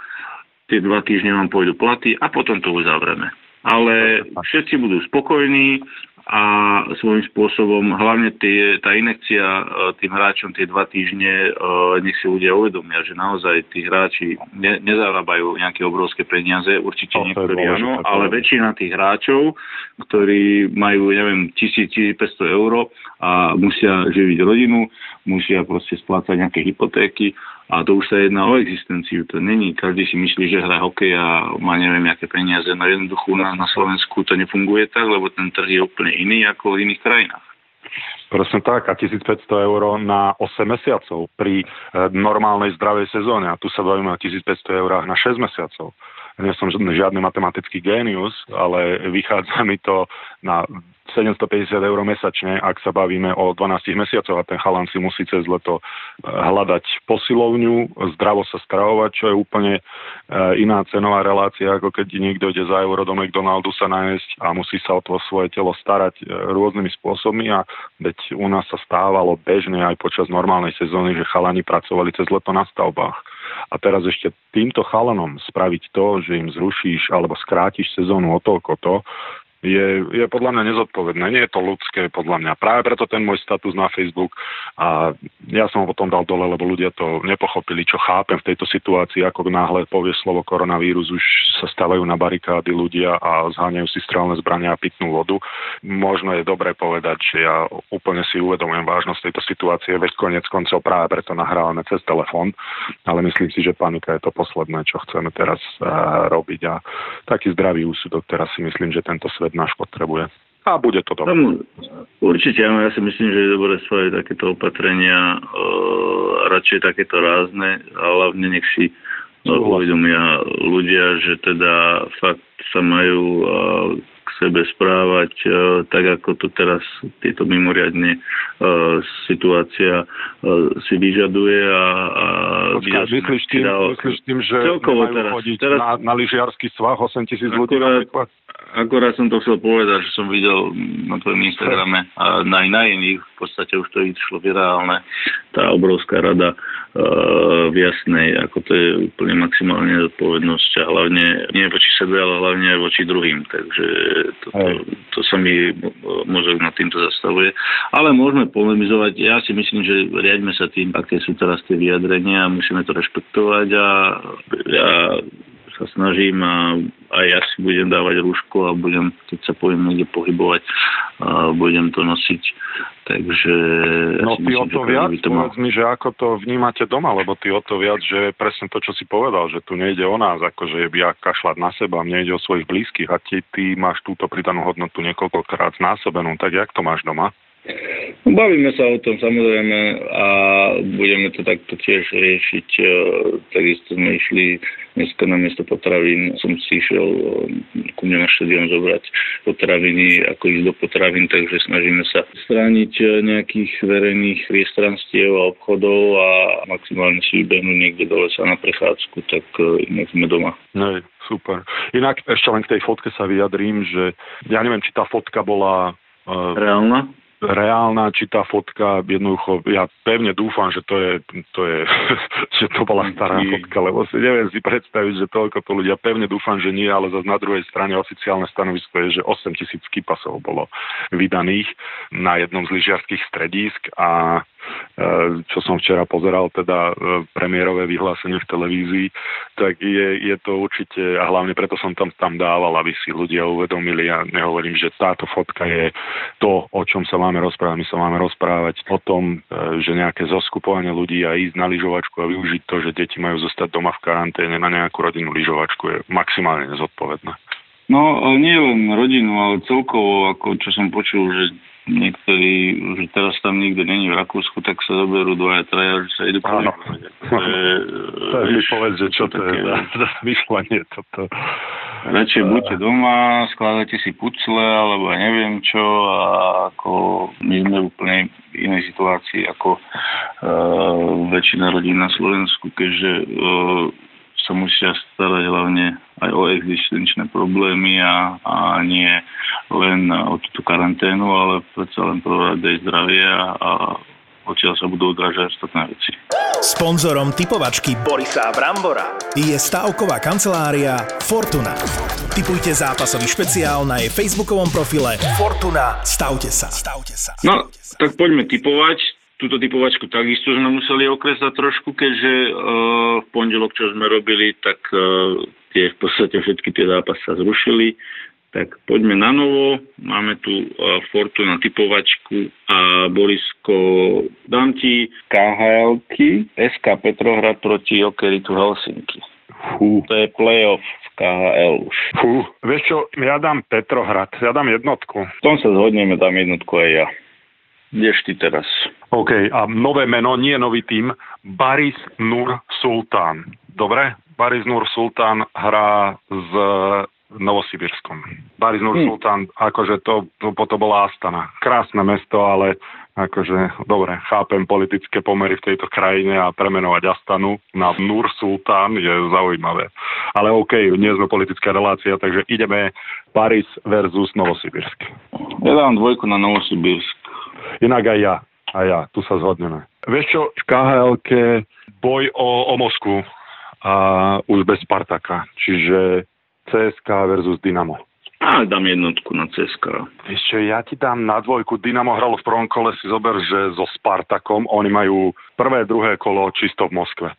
tie dva týždne vám pôjdu platy a potom to uzavreme ale všetci budú spokojní a svojím spôsobom, hlavne tie, tá inekcia e, tým hráčom tie dva týždne, e, nech si ľudia uvedomia, že naozaj tí hráči ne, nezarábajú nejaké obrovské peniaze, určite to niektorí áno, ale väčšina tých hráčov, ktorí majú, neviem, 1000-1500 eur a musia živiť rodinu, musia proste splácať nejaké hypotéky, a to už sa jedná o existenciu. To není, každý si myslí, že hra hokej a má neviem, aké peniaze. No jednoducho na, na Slovensku to nefunguje tak, lebo ten trh je úplne iný ako v iných krajinách. Presne tak, a 1500 eur na 8 mesiacov pri e, normálnej zdravej sezóne. A tu sa bavíme o 1500 eurách na 6 mesiacov nie som žiadny matematický génius, ale vychádza mi to na 750 eur mesačne, ak sa bavíme o 12 mesiacoch a ten chalan si musí cez leto eh, hľadať posilovňu, zdravo sa stravovať, čo je úplne eh, iná cenová relácia, ako keď niekto ide za euro do McDonaldu sa nájsť a musí sa o to svoje telo starať eh, rôznymi spôsobmi a veď u nás sa stávalo bežne aj počas normálnej sezóny, že chalani pracovali cez leto na stavbách. A teraz ešte týmto chalanom spraviť to, že im zrušíš alebo skrátiš sezónu o toľko to, je, je podľa mňa nezodpovedné. Nie je to ľudské, podľa mňa. Práve preto ten môj status na Facebook a ja som ho potom dal dole, lebo ľudia to nepochopili, čo chápem v tejto situácii, ako náhle povie slovo koronavírus, už sa stávajú na barikády ľudia a zháňajú si strelné zbrania a pitnú vodu. Možno je dobré povedať, že ja úplne si uvedomujem vážnosť tejto situácie, veď konec koncov práve preto nahrávame cez telefón, ale myslím si, že panika je to posledné, čo chceme teraz uh, robiť a taký zdravý úsudok teraz si myslím, že tento svet svet náš potrebuje. A bude to dobré. Určite, áno, ja si myslím, že je dobré svoje takéto opatrenia, e, radšej takéto rázne, a hlavne nech si no, uvedomia ľudia, že teda fakt sa majú e, k sebe správať e, tak, ako to teraz tieto mimoriadne e, situácia e, si vyžaduje a, a Počkaj, myslíš, tým, dal, myslíš tým, že celkovo teraz, chodiť teraz, na, na lyžiarsky svah 8 tisíc ľudí napríklad? Akorát som to chcel povedať, že som videl na tvojom Instagrame a na, na iných, v podstate už to išlo virálne, tá obrovská rada v jasnej, ako to je úplne maximálne zodpovednosť a hlavne nie voči sebe, ale hlavne aj voči druhým. Takže to, to, to sa mi mozog nad týmto zastavuje. Ale môžeme polemizovať. Ja si myslím, že riaďme sa tým, aké sú teraz tie vyjadrenia a musíme to rešpektovať a ja sa snažím a aj ja si budem dávať rúško a budem, keď sa poviem niekde pohybovať, a budem to nosiť. Takže... No ty o to viac, to povedz mi, že ako to vnímate doma, lebo ty o to viac, že presne to, čo si povedal, že tu nejde o nás, akože ja kašľať na seba, mne ide o svojich blízkych a ty, ty máš túto pridanú hodnotu niekoľkokrát znásobenú, tak jak to máš doma? Bavíme sa o tom samozrejme a budeme to takto tiež riešiť. E, takisto sme išli dneska na miesto potravín. Som si išiel e, ku mne na štadión zobrať potraviny, ako ísť do potravín, takže snažíme sa strániť e, nejakých verejných priestranstiev a obchodov a maximálne si vybehnúť niekde do lesa na prechádzku, tak inak sme doma. No, super. Inak ešte len k tej fotke sa vyjadrím, že ja neviem, či tá fotka bola Reálna? Reálna, či tá fotka jednoducho, ja pevne dúfam, že to je, to je že to bola stará fotka, lebo si neviem si predstaviť, že toľko to ľudia, pevne dúfam, že nie, ale zase na druhej strane oficiálne stanovisko je, že 8 tisíc skipasov bolo vydaných na jednom z lyžiarských stredísk a e, čo som včera pozeral, teda e, premiérové vyhlásenie v televízii, tak je, je to určite, a hlavne preto som tam, tam dával, aby si ľudia uvedomili, ja nehovorím, že táto fotka je to, o čom sa máme rozprávať. My sa máme rozprávať o tom, e, že nejaké zoskupovanie ľudí a ísť na lyžovačku a využiť to, že deti majú zostať doma v karanténe na nejakú rodinnú lyžovačku je maximálne nezodpovedné. No, nie len rodinu, ale celkovo, ako čo som počul, že niektorí, že teraz tam nikto není v Rakúsku, tak sa zoberú dvaja, traja, že sa idú Áno. To je, mi povedz, že čo to je za zmyšľanie toto. Radšej buďte doma, skladajte si pucle, alebo ja neviem čo, a ako my sme v úplne inej situácii ako uh, väčšina rodín na Slovensku, keďže uh, sa musia starať hlavne aj o existenčné problémy a, a nie len o túto karanténu, ale predsa len prvorade zdravie a, a odtiaľ sa budú odrážať ostatné veci. Sponzorom typovačky Borisa Brambora je stavková kancelária Fortuna. Typujte zápasový špeciál na jej facebookovom profile Fortuna. Stavte sa. Stavte sa. No, tak poďme typovať túto typovačku takisto sme museli okresať trošku, keďže uh, v pondelok, čo sme robili, tak uh, tie v podstate všetky tie zápasy sa zrušili. Tak poďme na novo. Máme tu uh, Fortuna typovačku a Borisko, dám ti khl SK Petrohrad proti Okeritu Helsinki. Fú. To je playoff v KHL už. Fú, vieš čo, ja dám Petrohrad, ja dám jednotku. V tom sa zhodneme, dám jednotku aj ja. Ty teraz. OK, a nové meno, nie nový tým, Baris Nur Sultán. Dobre? Baris Nur Sultán hrá s Novosibirskom. Baris Nur hmm. Sultán, akože to, to, to bola Astana. Krásne mesto, ale akože, dobre, chápem politické pomery v tejto krajine a premenovať Astanu na Nur Sultán je zaujímavé. Ale OK, nie sme politická relácia, takže ideme Paris versus Novosibirsk. Ja dám dvojku na Novosibirsk. Inak aj ja. A ja, tu sa zhodneme. Vieš čo, v khl boj o, o Moskvu a už bez Spartaka. Čiže CSK versus Dynamo. A dám jednotku na CSK. Čo, ja ti dám na dvojku. Dynamo hralo v prvom kole, si zober, že so Spartakom oni majú prvé, druhé kolo čisto v Moskve.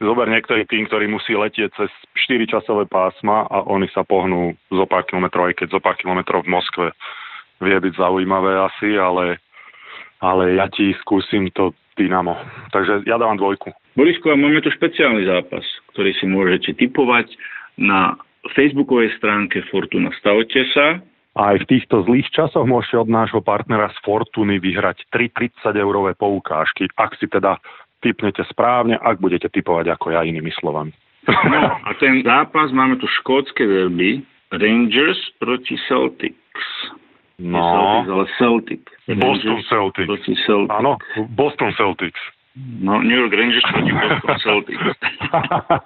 Zober niektorý tým, ktorý musí letieť cez 4 časové pásma a oni sa pohnú zo pár kilometrov, aj keď zo pár kilometrov v Moskve vie byť zaujímavé asi, ale ale ja ti skúsim to Dynamo. Takže ja dávam dvojku. Borisko, máme tu špeciálny zápas, ktorý si môžete typovať na facebookovej stránke Fortuna. Stavte sa. A aj v týchto zlých časoch môžete od nášho partnera z Fortuny vyhrať 3 30-eurové poukážky, ak si teda typnete správne, ak budete typovať ako ja inými slovami. No a ten zápas máme tu škótske derby Rangers proti Celtics. No. Celtics, ale Celtic. Boston Celtics. Proti Celtics. Áno, Boston Celtics. No, New York Rangers proti Boston Celtics.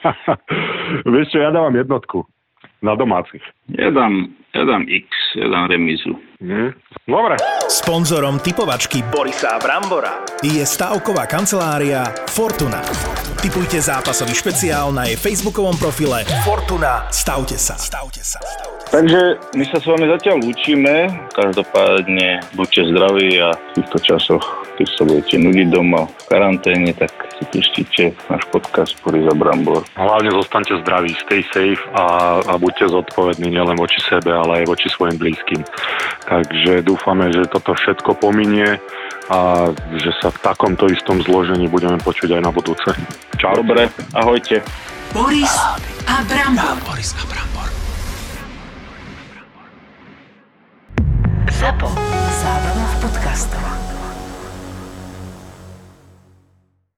Vieš čo, ja dávam jednotku na domácich. Ja dám, ja dám X, ja dám remizu. Mm. Dobre. Sponzorom typovačky Borisa Brambora je stavková kancelária Fortuna. Typujte zápasový špeciál na jej facebookovom profile Fortuna. Stavte sa. Stavte sa. Takže my sa s vami zatiaľ lúčime. Každopádne buďte zdraví a v týchto časoch, keď sa budete nudiť doma v karanténe, tak si pustíte náš podcast Boris a Brambor. Hlavne zostaňte zdraví, stay safe a, a buďte zodpovední nielen voči sebe, ale aj voči svojim blízkym. Takže dúfame, že toto všetko pominie a že sa v takomto istom zložení budeme počuť aj na budúce. Čau. Dobre, ahojte. Boris a Brambor. Boris a Brambor. Zapo. Zábrná v podcastovách.